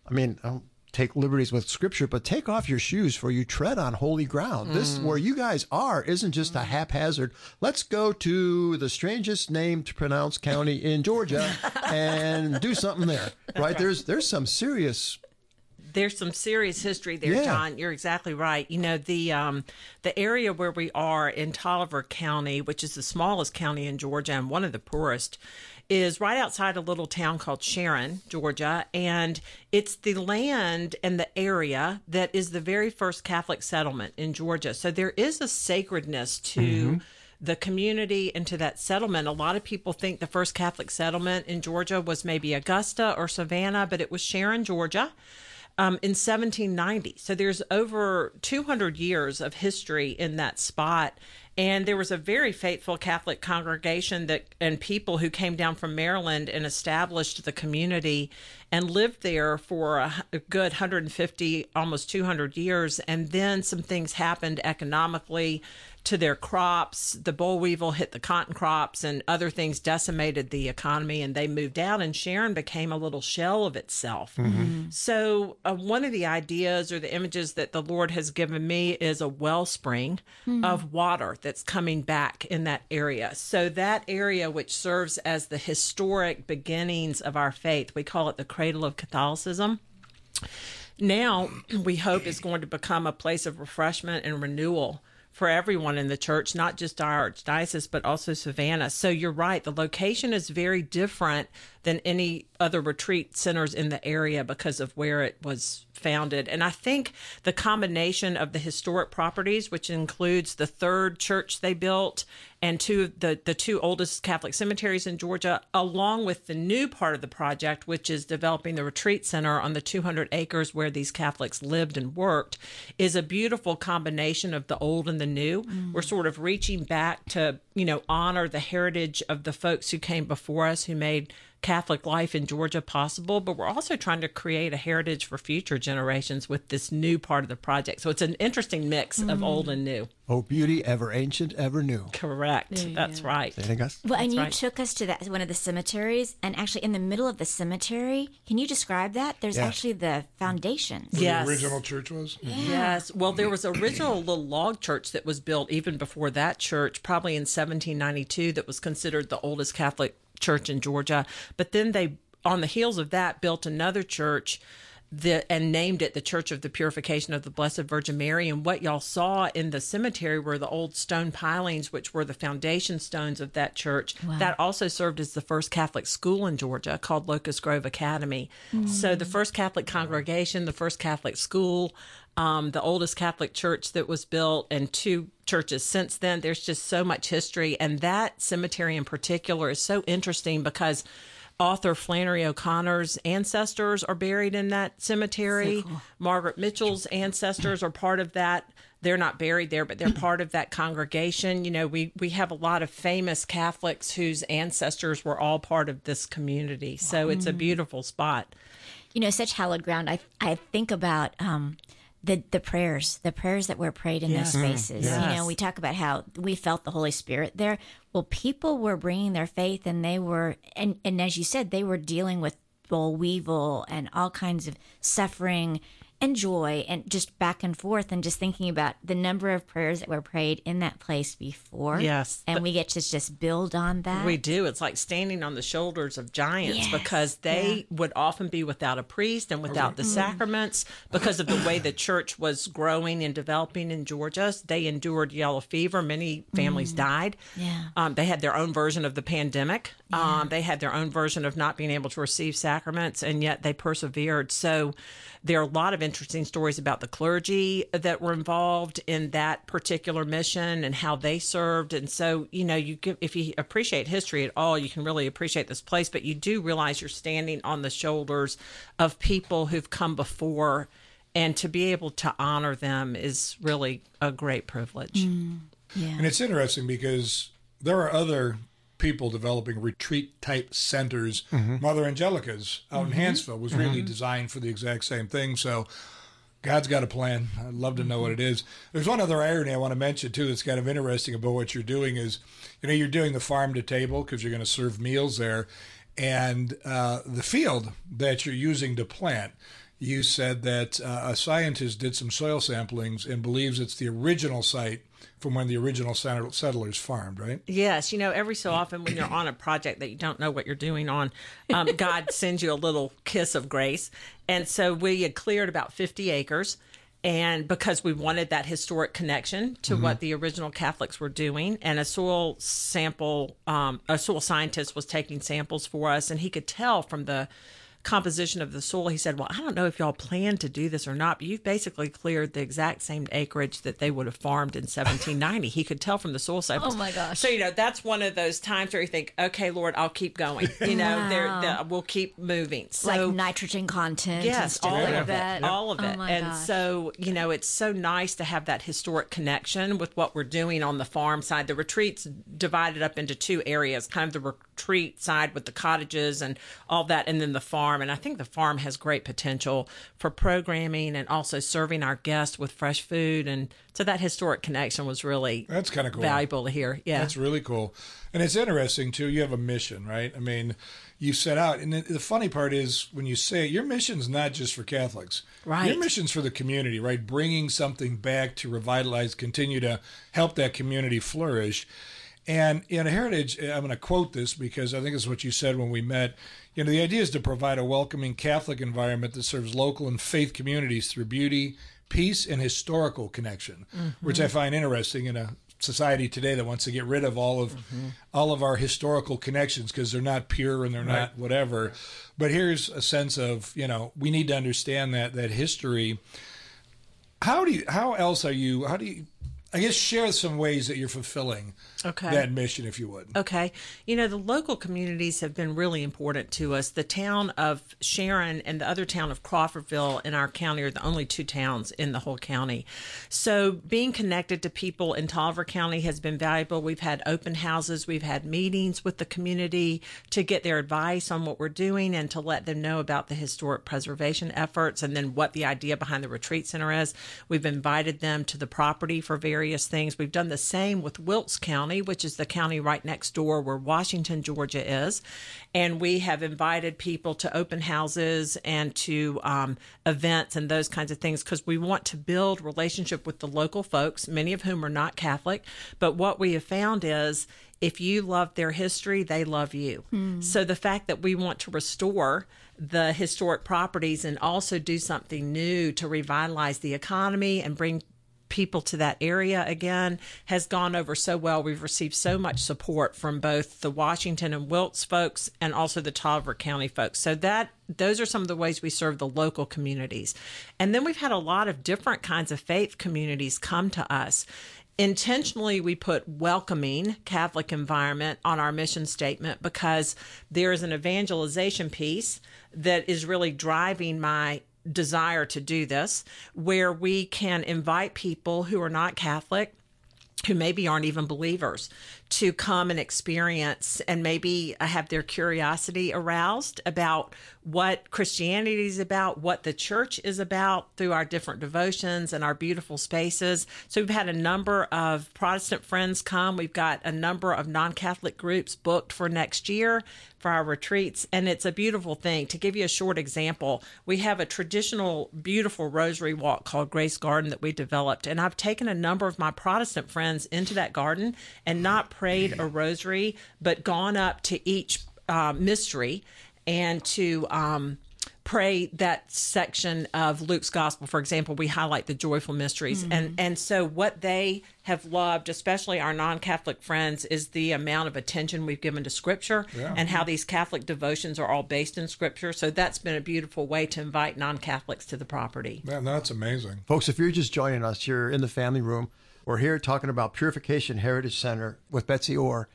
Speaker 3: I mean, I don't take liberties with scripture, but take off your shoes for you tread on holy ground. This mm. where you guys are isn't just a mm. haphazard. Let's go to the strangest name to pronounce county in Georgia and do something there. Right? There's there's some serious
Speaker 5: there's some serious history there,
Speaker 3: Yeah.
Speaker 5: John. You're exactly right. You know the um, the area where we are in Taliaferro County, which is the smallest county in Georgia and one of the poorest, is right outside a little town called Sharon, Georgia, and it's the land and the area that is the very first Catholic settlement in Georgia. So there is a sacredness to the community and to that settlement. A lot of people think the first Catholic settlement in Georgia was maybe Augusta or Savannah, but it was Sharon, Georgia. Um, in 1790. So there's over 200 years of history in that spot. And there was a very faithful Catholic congregation that and people who came down from Maryland and established the community and lived there for a, a good 150, almost 200 years. And then some things happened economically to their crops. The boll weevil hit the cotton crops, and other things decimated the economy, and they moved out. And Sharon became a little shell of itself. So, uh, one of the ideas or the images that the Lord has given me is a wellspring of water that's coming back in that area. So, that area, which serves as the historic beginnings of our faith, we call it the cradle of Catholicism now we hope is going to become a place of refreshment and renewal for everyone in the church, not just our archdiocese, but also Savannah. So you're right. The location is very different than any other retreat centers in the area because of where it was founded. And I think the combination of the historic properties, which includes the third church they built and two the the two oldest Catholic cemeteries in Georgia, along with the new part of the project, which is developing the retreat center on the 200 acres where these Catholics lived and worked, is a beautiful combination of the old and the new. Mm. We're sort of reaching back to you know honor the heritage of the folks who came before us who made Catholic life in Georgia possible, but we're also trying to create a heritage for future generations with this new part of the project. So it's an interesting mix of
Speaker 3: Mm.
Speaker 5: old and new.
Speaker 3: Oh, beauty, ever ancient, ever new.
Speaker 5: Correct. That's right.
Speaker 3: Anything else?
Speaker 4: Well, and you
Speaker 5: right.
Speaker 4: took us to that one of the cemeteries, and actually in the middle of the cemetery, can you describe that? There's
Speaker 2: Yeah.
Speaker 4: actually the foundations.
Speaker 5: Yes.
Speaker 2: The original church was?
Speaker 5: Yes. Well, there was original little log church that was built even before that church, probably in 1792, that was considered the oldest Catholic church in Georgia. But then they, on the heels of that, built another church. The, and named it the Church of the Purification of the Blessed Virgin Mary. And what y'all saw in the cemetery were the old stone pilings, which were the foundation stones of that church.
Speaker 14: Wow.
Speaker 5: That also served as the first Catholic school in Georgia called Locust Grove Academy.
Speaker 14: Mm.
Speaker 5: So the first Catholic congregation, the first Catholic school, um, the oldest Catholic church that was built, and two churches since then. There's just so much history. And that cemetery in particular is so interesting because author Flannery O'Connor's ancestors are buried in that cemetery. Margaret Mitchell's ancestors are part of that. They're not buried there, but they're part of that congregation. You know, we, we have a lot of famous Catholics whose ancestors were all part of this community. So it's a beautiful spot.
Speaker 4: You know, such hallowed ground. I I think about um, the the prayers, the prayers that were prayed in
Speaker 5: Yes.
Speaker 4: those
Speaker 5: Mm,
Speaker 4: spaces. You know, we talk about how we felt the Holy Spirit there. Well, people were bringing their faith, and they were, and and as you said, they were dealing with boll weevil and all kinds of suffering and joy and just back and forth and just thinking about the number of prayers that were prayed in that place before
Speaker 5: Yes.
Speaker 4: and we get to just build on that
Speaker 5: We do. It's like standing on the shoulders of giants
Speaker 4: Yes.
Speaker 5: because they would often be without a priest and without the
Speaker 4: Mhm.
Speaker 5: sacraments because of the way the church was growing and developing in Georgia. They endured yellow fever. Many families
Speaker 4: Mm.
Speaker 5: died.
Speaker 4: Yeah.
Speaker 5: Um, they had their own version of the pandemic. Um, they had their own version of not being able to receive sacraments, and yet they persevered. So there are a lot of interesting stories about the clergy that were involved in that particular mission and how they served. And so, you know, you give, if you appreciate history at all, you can really appreciate this place. But you do realize you're standing on the shoulders of people who've come before, and to be able to honor them is really a great privilege.
Speaker 4: Mm, yeah.
Speaker 2: And it's interesting because there are other people developing retreat type centers.
Speaker 3: Mhm.
Speaker 2: Mother Angelica's out
Speaker 3: Mhm.
Speaker 2: in Hanceville was really
Speaker 3: Mhm.
Speaker 2: designed for the exact same thing. So God's got a plan. I'd love to know what it is. There's one other irony I want to mention too that's kind of interesting about what you're doing is, you know, you're doing the farm to table because you're going to serve meals there, and uh, the field that you're using to plant. You said that uh, a scientist did some soil samplings and believes it's the original site from when the original settlers settlers farmed, right?
Speaker 5: Yes, you know, every so often when you're on a project that you don't know what you're doing on, um, God sends you a little kiss of grace. And so we had cleared about 50 acres. And because we wanted that historic connection to
Speaker 14: Mhm.
Speaker 5: what the original Catholics were doing, and a soil sample, um, a soil scientist was taking samples for us, and he could tell from the composition of the soil. He said, Well, I don't know if y'all plan to do this or not, but you've basically cleared the exact same acreage that they would have farmed in 1790. he could tell from the soil samples.
Speaker 4: Oh, my gosh.
Speaker 5: So, you know, that's one of those times where you think, Okay, Lord, I'll keep going. You know,
Speaker 4: Wow.
Speaker 5: there we'll keep moving. So,
Speaker 4: like nitrogen content
Speaker 5: Yes, all
Speaker 4: like
Speaker 5: of
Speaker 4: that.
Speaker 5: it. All of
Speaker 4: Oh
Speaker 5: it. and
Speaker 4: gosh.
Speaker 5: so, you know, it's so nice to have that historic connection with what we're doing on the farm side. The retreat's divided up into two areas, kind of the retreat side with the cottages and all that, and then the farm. And I think the farm has great potential for programming and also serving our guests with fresh food. And so that historic connection was really
Speaker 2: That's kind of cool.
Speaker 5: valuable to hear. Yeah.
Speaker 2: That's really cool. And it's interesting, too. You have a mission, right? I mean, you set out. And the, the funny part is when you say it, your mission's not just for Catholics.
Speaker 5: Right.
Speaker 2: Your mission's for the community, right? Bringing something back to revitalize, continue to help that community flourish. And in Heritage, I'm going to quote this because I think it's what you said when we met. You know, the idea is to provide a welcoming Catholic environment that serves local and faith communities through beauty, peace, and historical connection, mm-hmm. which I find interesting in a society today that wants to get rid of all of mm-hmm. all of our historical connections because they're not pure and they're
Speaker 5: Right.
Speaker 2: not whatever. But here's a sense of you know we need to understand that that history. How do you? How else are you? How do you? I guess share some ways that you're fulfilling
Speaker 5: Okay.
Speaker 2: that mission, if you would.
Speaker 5: Okay. You know, the local communities have been really important to us. The town of Sharon and the other town of Crawfordville in our county are the only two towns in the whole county. So being connected to people in Taliaferro County has been valuable. We've had open houses, we've had meetings with the community to get their advice on what we're doing and to let them know about the historic preservation efforts and then what the idea behind the retreat center is. We've invited them to the property for various things. We've done the same with Wilkes County, which is the county right next door where Washington, Georgia is. And we have invited people to open houses and to um, events and those kinds of things because we want to build relationship with the local folks, many of whom are not Catholic. But what we have found is if you love their history, they love you.
Speaker 14: Hmm.
Speaker 5: So the fact that we want to restore the historic properties and also do something new to revitalize the economy and bring people to that area again has gone over so well. We've received so much support from both the Washington and Wilkes folks and also the Taliaferro County folks. So that those are some of the ways we serve the local communities. And then we've had a lot of different kinds of faith communities come to us. Intentionally, we put welcoming Catholic environment on our mission statement because there is an evangelization piece that is really driving my desire to do this, where we can invite people who are not Catholic who maybe aren't even believers to come and experience and maybe uh, have their curiosity aroused about what Christianity is about, what the church is about through our different devotions and our beautiful spaces. So we've had a number of Protestant friends come. We've got a number of non Catholic groups booked for next year for our retreats. And it's a beautiful thing. To give you a short example, we have a traditional, beautiful rosary walk called Grace Garden that we developed. And I've taken a number of my Protestant friends into that garden and not prayed a rosary, but gone up to each uh, mystery and to um, pray that section of Luke's gospel. For example, we highlight the joyful mysteries, and and so what they have loved, especially our non-Catholic friends, is the amount of attention we've given to Scripture
Speaker 2: Yeah.
Speaker 5: and how these Catholic devotions are all based in Scripture. So that's been a beautiful way to invite non-Catholics to the property.
Speaker 2: Man, that's amazing.
Speaker 3: Folks, if you're just joining us, you're in the family room. We're here talking about Purification Heritage Center with Betsy Orr.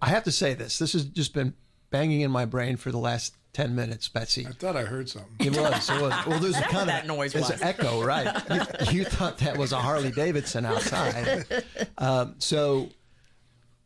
Speaker 3: I have to say this. This has just been banging in my brain for the last 10 minutes, Betsy.
Speaker 2: I thought I heard something.
Speaker 3: It was. It was. Well, there's a kind
Speaker 5: what
Speaker 3: of
Speaker 5: noise
Speaker 3: there's
Speaker 5: was.
Speaker 3: an echo, right? You, you thought that was a Harley Davidson outside. Um, so,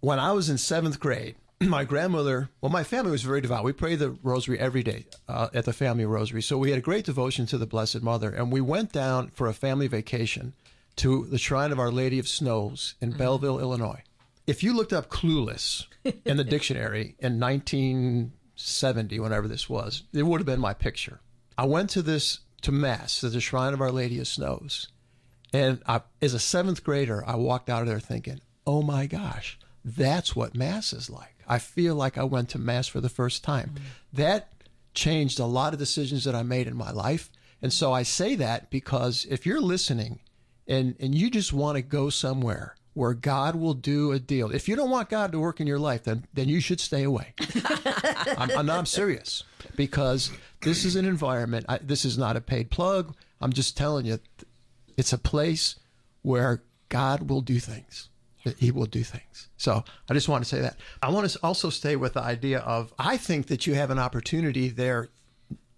Speaker 3: when I was in seventh grade, my grandmother, well, my family was very devout. We prayed the rosary every day uh, at the family rosary. So we had a great devotion to the Blessed Mother, and we went down for a family vacation to the Shrine of Our Lady of Snows in mm-hmm. Belleville, Illinois. If you looked up "clueless" in the dictionary in 1970, whenever this was, it would have been my picture. I went to this to mass to the Shrine of Our Lady of Snows, and I, as a seventh grader, I walked out of there thinking, "Oh my gosh, that's what mass is like." I feel like I went to mass for the first time. Mm-hmm. That changed a lot of decisions that I made in my life, and so I say that because if you're listening, and and you just want to go somewhere where God will do a deal. If you don't want God to work in your life, then then you should stay away. I'm, I'm, I'm serious because this is an environment. I, this is not a paid plug. I'm just telling you, it's a place where God will do things. He will do things. So I just want to say that. I want to also stay with the idea of I think that you have an opportunity there,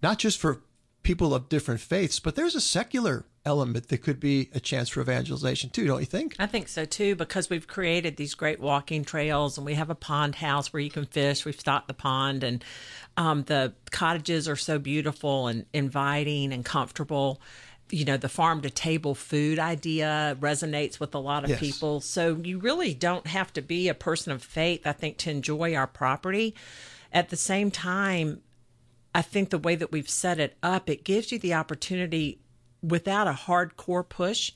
Speaker 3: not just for people of different faiths, but there's a secular element that could be a chance for evangelization too, don't you think?
Speaker 5: I think so too, because we've created these great walking trails and we have a pond house where you can fish. We've stocked the pond and um, the cottages are so beautiful and inviting and comfortable. You know, the farm to table food idea resonates with a lot of
Speaker 14: Yes.
Speaker 5: people. So you really don't have to be a person of faith, I think, to enjoy our property. At the same time, I think the way that we've set it up, it gives you the opportunity without a hardcore push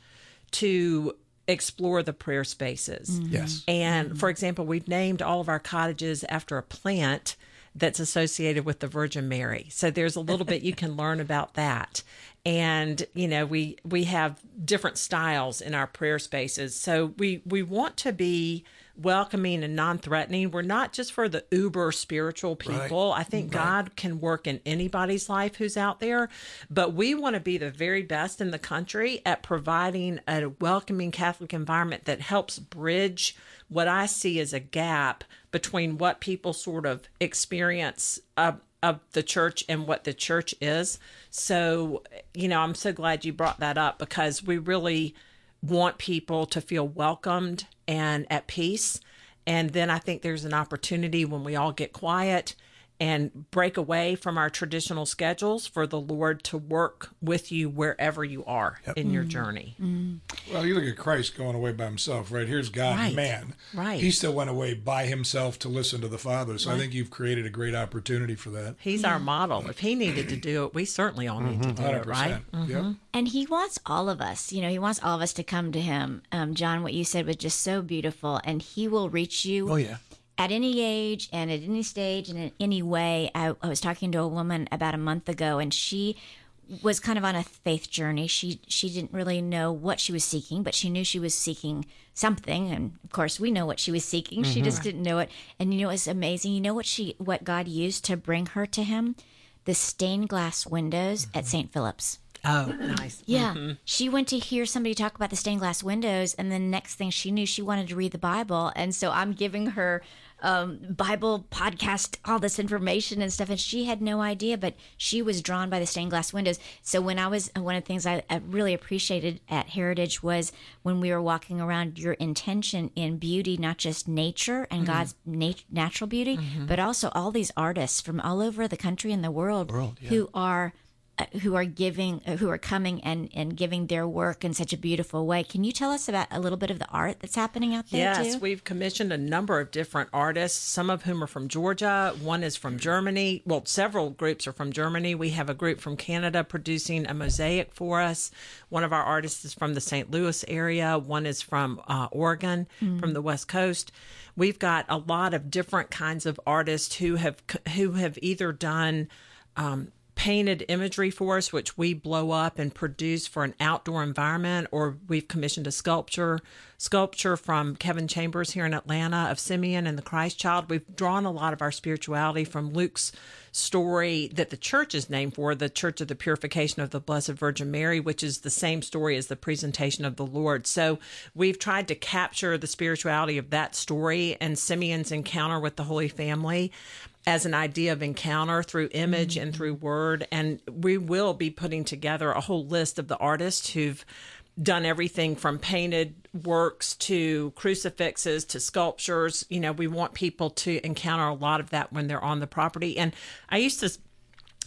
Speaker 5: to explore the prayer spaces. Mm-hmm.
Speaker 3: Yes.
Speaker 5: And for example, we've named all of our cottages after a plant that's associated with the Virgin Mary. So there's a little bit you can learn about that. And you know, we we have different styles in our prayer spaces. So we we want to be welcoming and non-threatening. We're not just for the uber spiritual people. I think God can work in anybody's life who's out there, but we want to be the very best in the country at providing a welcoming Catholic environment that helps bridge what I see as a gap between what people sort of experience of, of the church and what the church is. So, you know, I'm so glad you brought that up because we really want people to feel welcomed and at peace. And then I think there's an opportunity when we all get quiet and break away from our traditional schedules for the Lord to work with you wherever you are in your mm. journey. Mm.
Speaker 2: Well, you look at Christ going away by himself, right? Here's God,
Speaker 5: Right.
Speaker 2: man.
Speaker 5: Right.
Speaker 2: He still went away by himself to listen to the Father. So I think you've created a great opportunity for that.
Speaker 5: He's our model. If he needed to do it, we certainly all need to mm-hmm. do it, right?
Speaker 2: 100%. Mm-hmm. Yep.
Speaker 4: And he wants all of us, you know, he wants all of us to come to him. Um, John, what you said was just so beautiful, and he will reach you
Speaker 3: Oh yeah.
Speaker 4: At any age and at any stage and in any way. I, I was talking to a woman about a month ago, and she was kind of on a faith journey. She she didn't really know what she was seeking, but she knew she was seeking something. And of course, we know what she was seeking. She just mm-hmm. didn't know it. And you know, it's amazing. You know what she what God used to bring her to Him, the stained glass windows at mm-hmm. St. Philip's.
Speaker 5: Oh, nice.
Speaker 4: Yeah. Mm-hmm. She went to hear somebody talk about the stained glass windows, and the next thing she knew, she wanted to read the Bible. And so I'm giving her um, Bible podcast, all this information and stuff, and she had no idea, but she was drawn by the stained glass windows. So when I was, one of the things I, I really appreciated at Heritage was when we were walking around, your intention in beauty, not just nature and God's nat- natural beauty, but also all these artists from all over the country and the world, who are who are giving uh, who are coming and and giving their work in such a beautiful way can you tell us about a little bit of the art that's happening out there
Speaker 5: Yes,
Speaker 4: too
Speaker 5: we've commissioned a number of different artists, some of whom are from Georgia. One is from Germany. Well, several groups are from Germany. We have a group from Canada producing a mosaic for us. One of our artists is from the St. Louis area, one is from uh, Oregon, from the West Coast. We've got a lot of different kinds of artists who have who have either done um, painted imagery for us, which we blow up and produce for an outdoor environment, or we've commissioned a sculpture sculpture from Kevin Chambers here in Atlanta of Simeon and the Christ Child. We've drawn a lot of our spirituality from Luke's story that the church is named for, the Church of the Purification of the Blessed Virgin Mary, which is the same story as the presentation of the Lord. So we've tried to capture the spirituality of that story and Simeon's encounter with the Holy Family as an idea of encounter through image and through mm-hmm. word. And we will be putting together a whole list of the artists who've done everything from painted works to crucifixes to sculptures. You know, we want people to encounter a lot of that when they're on the property. And I used to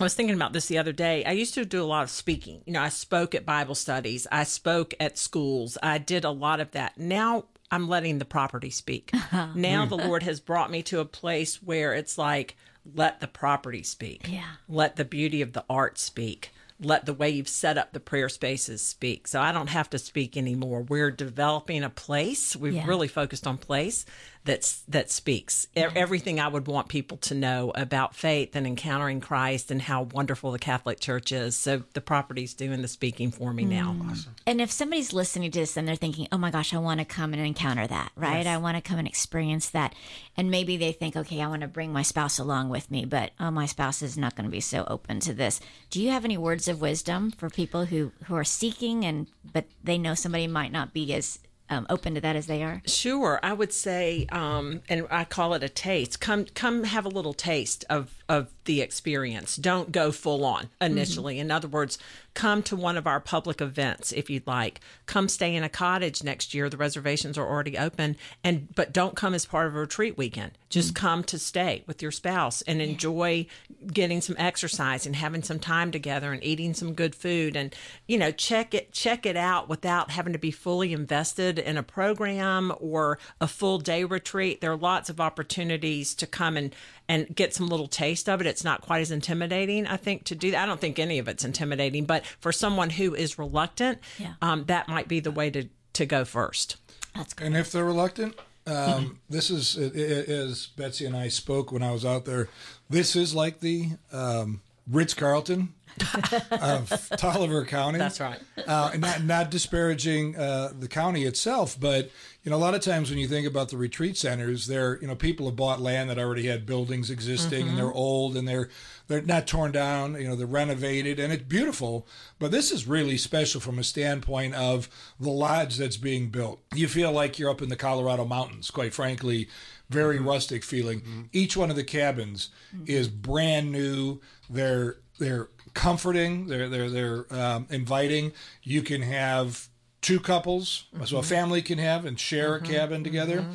Speaker 5: I was thinking about this the other day. I used to do a lot of speaking. You know, I spoke at Bible studies, I spoke at schools, I did a lot of that. Now I'm letting the property speak. Uh-huh. now the mm-hmm. Lord has brought me to a place where it's like, let the property speak.
Speaker 4: Yeah.
Speaker 5: Let the beauty of the art speak. Let the way you've set up the prayer spaces speak. So I don't have to speak anymore. We're developing a place. We've
Speaker 4: Yeah.
Speaker 5: really focused on place that's that speaks. E- everything I would want people to know about faith and encountering Christ and how wonderful the Catholic Church is. So the property's doing the speaking for me now. Mm.
Speaker 4: and if somebody's listening to this and they're thinking oh my gosh i want to come and encounter that right? I want to come and experience that. And maybe they think okay i want to bring my spouse along with me but oh my spouse is not going to be so open to this. Do you have any words of wisdom for people who who are seeking and but they know somebody might not be as um, open to that as they are
Speaker 5: Sure, I would say, um, and I call it a taste. Come, come, have a little taste of of the experience. Don't go full on initially. Mm-hmm. In other words, come to one of our public events if you'd like. Come stay in a cottage next year. The reservations are already open, and but don't come as part of a retreat weekend. Just mm-hmm. come to stay with your spouse and enjoy getting some exercise and having some time together and eating some good food and you know check it check it out without having to be fully invested in a program or a full day retreat there are lots of opportunities to come and and get some little taste of it it's not quite as intimidating i think to do that i don't think any of it's intimidating but for someone who is reluctant
Speaker 4: Yeah.
Speaker 5: um, that might be the way to to go first
Speaker 4: that's great
Speaker 2: And if they're reluctant, Um, this is i- i- as Betsy and I spoke when I was out there. This is like the um, Ritz Carlton of Taliaferro County.
Speaker 5: That's right.
Speaker 2: Uh, and not not disparaging uh, the county itself, but you know a lot of times when you think about the retreat centers, they're you know people have bought land that already had buildings existing
Speaker 5: Mm-hmm.
Speaker 2: and they're old and they're they're not torn down. You know they're renovated and it's beautiful. But this is really special from a standpoint of the lodge that's being built. You feel like you're up in the Colorado mountains, quite frankly. Very mm-hmm. rustic feeling. Mm-hmm. Each one of the cabins mm-hmm. is brand new. They're they're comforting. They're they're they're um, inviting. You can have two couples, so a family can have and share a cabin together.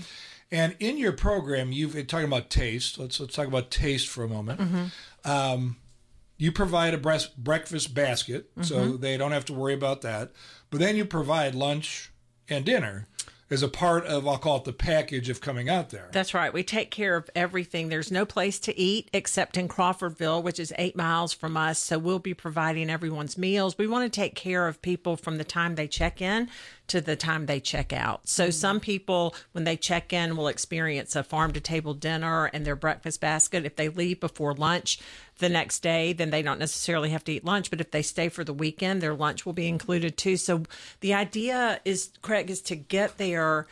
Speaker 2: And in your program, you've talking about taste. Let's let's talk about taste for a moment. Um, you provide a breast, breakfast basket, so they don't have to worry about that. But then you provide lunch and dinner as a part of I'll call it the package of coming out there.
Speaker 5: That's right. We take care of everything. There's no place to eat except in Crawfordville, which is eight miles from us. So we'll be providing everyone's meals. We want to take care of people from the time they check in to the time they check out. So mm-hmm. some people, when they check in, will experience a farm to table dinner and their breakfast basket. If they leave before lunch the next day, then they don't necessarily have to eat lunch. But if they stay for the weekend, their lunch will be included too. So the idea is, Craig, is to get there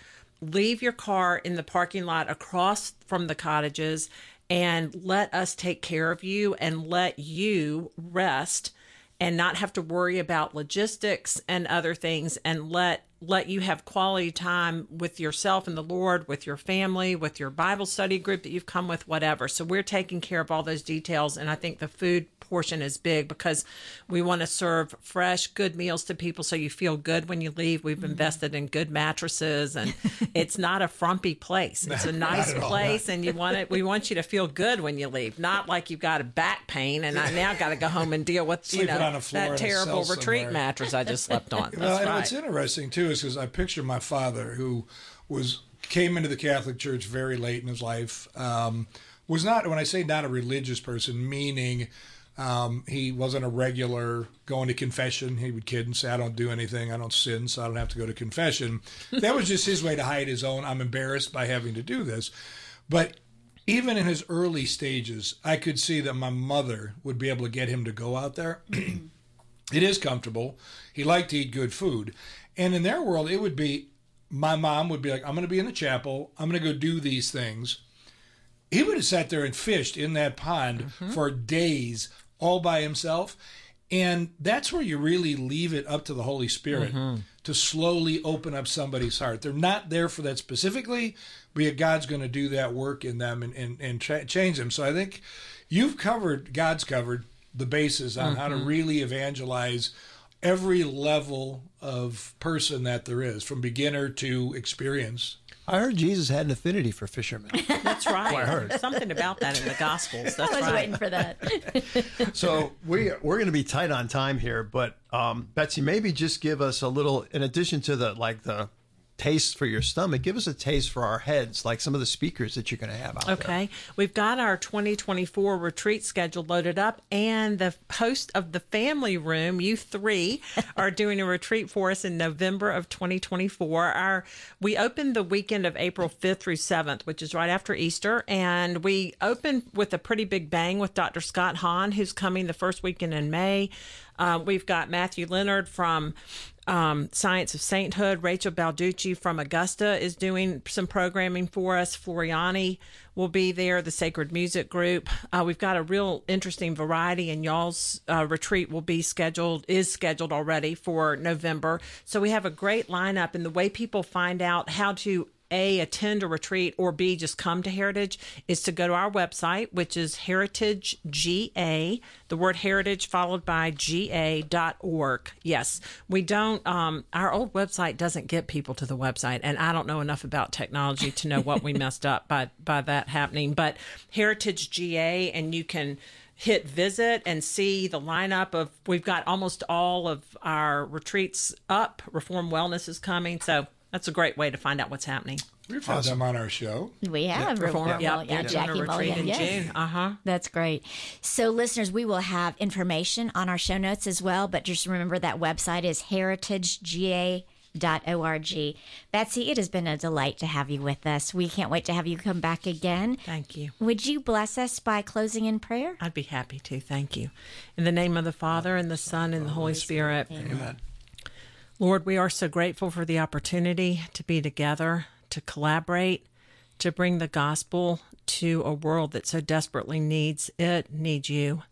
Speaker 5: leave your car in the parking lot across from the cottages and let us take care of you and let you rest and not have to worry about logistics and other things and let let you have quality time with yourself and the Lord, with your family, with your Bible study group that you've come with, whatever. So we're taking care of all those details and I think the food portion is big because we want to serve fresh, good meals to people so you feel good when you leave. We've invested in good mattresses and it's not a frumpy place. It's a nice place and you want it we want you to feel good when you leave, not like you've got a back pain and I now got to go home and deal with, you
Speaker 2: Sleeping
Speaker 5: know,
Speaker 2: on a floor
Speaker 5: that terrible retreat
Speaker 2: somewhere.
Speaker 5: mattress I just slept on.
Speaker 2: Well,
Speaker 5: That's
Speaker 2: and
Speaker 5: right.
Speaker 2: what's interesting too is because I picture my father, who was came into the Catholic Church very late in his life, um, was not when I say not a religious person, meaning um, he wasn't a regular going to confession. He would kid and say, "I don't do anything. I don't sin, so I don't have to go to confession." that was just his way to hide his own. I'm embarrassed by having to do this, but. Even in his early stages, I could see that my mother would be able to get him to go out there. It is comfortable. He liked to eat good food. And in their world, it would be my mom would be like, I'm going to be in the chapel. I'm going to go do these things. He would have sat there and fished in that pond mm-hmm. for days all by himself. And that's where you really leave it up to the Holy Spirit mm-hmm. to slowly open up somebody's heart. They're not there for that specifically, but yet God's going to do that work in them and, and, and tra- change them. So I think you've covered, God's covered the bases on how to mm-hmm. really evangelize every level of person that there is, from beginner to experience.
Speaker 13: I heard Jesus had an affinity for fishermen.
Speaker 5: That's right. I heard Something about that in the Gospels. That's
Speaker 4: I was
Speaker 5: right.
Speaker 4: waiting for that.
Speaker 13: so we we're going to be tight on time here, but um, Betsy, maybe just give us a little, in addition to the like the taste for your stomach, give us a taste for our heads, like some of the speakers that you're going to have out there.
Speaker 5: Okay. We've got our 2024 retreat schedule loaded up, and the host of the family room, you three, are doing a retreat for us in November of 2024. Our We opened the weekend of April 5th through 7th, which is right after Easter, and we opened with a pretty big bang with Dr. Scott Hahn, who's coming the first weekend in May. Uh, we've got Matthew Leonard from um, Science of Sainthood. Rachel Balducci from Augusta is doing some programming for us. Floriani will be there, the Sacred Music Group. Uh, we've got a real interesting variety, and y'all's uh, retreat will be scheduled, is scheduled already for November. So we have a great lineup, and the way people find out how to a attend a retreat or b just come to heritage is to go to our website which is heritage ga the word heritage followed by ga.org yes we don't um, our old website doesn't get people to the website and i don't know enough about technology to know what we messed up by by that happening but heritage ga and you can hit visit and see the lineup of we've got almost all of our retreats up. Reform wellness is coming so that's a great way to find out what's happening.
Speaker 2: We've had them on our show.
Speaker 4: We have
Speaker 5: Reform,
Speaker 4: Reform,
Speaker 5: yeah,
Speaker 4: yeah,
Speaker 5: yeah.
Speaker 4: Jackie
Speaker 5: Doing
Speaker 4: Mulligan, yes.
Speaker 5: June. Uh-huh.
Speaker 4: That's great. So, listeners, we will have information on our show notes as well, but just remember that website is heritagega questatlanta.org. Betsy, it has been a delight to have you with us. We can't wait to have you come back again.
Speaker 5: Thank you.
Speaker 4: Would you bless us by closing in prayer?
Speaker 5: I'd be happy to. Thank you. In the name of the Father, and the Son, and the Holy Spirit.
Speaker 3: Amen.
Speaker 5: Lord, we are so grateful for the opportunity to be together, to collaborate, to bring the gospel to a world that so desperately needs it, needs you.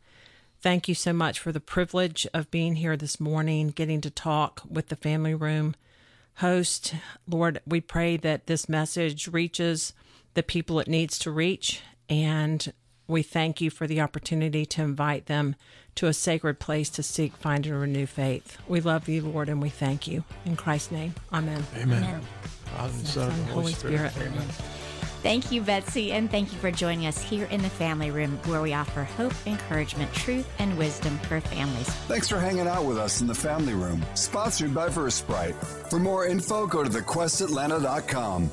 Speaker 5: Thank you so much for the privilege of being here this morning, getting to talk with the family room host. Lord, we pray that this message reaches the people it needs to reach, and we thank you for the opportunity to invite them to a sacred place to seek, find, and renew faith. We love you, Lord, and we thank you. In Christ's name, amen.
Speaker 3: Amen.
Speaker 4: Amen.
Speaker 3: Father and Son and
Speaker 5: Holy Spirit.
Speaker 3: Amen.
Speaker 4: Thank you, Betsy, and thank you for joining us here in the family room where we offer hope, encouragement, truth, and wisdom for families.
Speaker 1: Thanks for hanging out with us in the family room, sponsored by Verse Bright. For more info, go to thequestatlanta.com.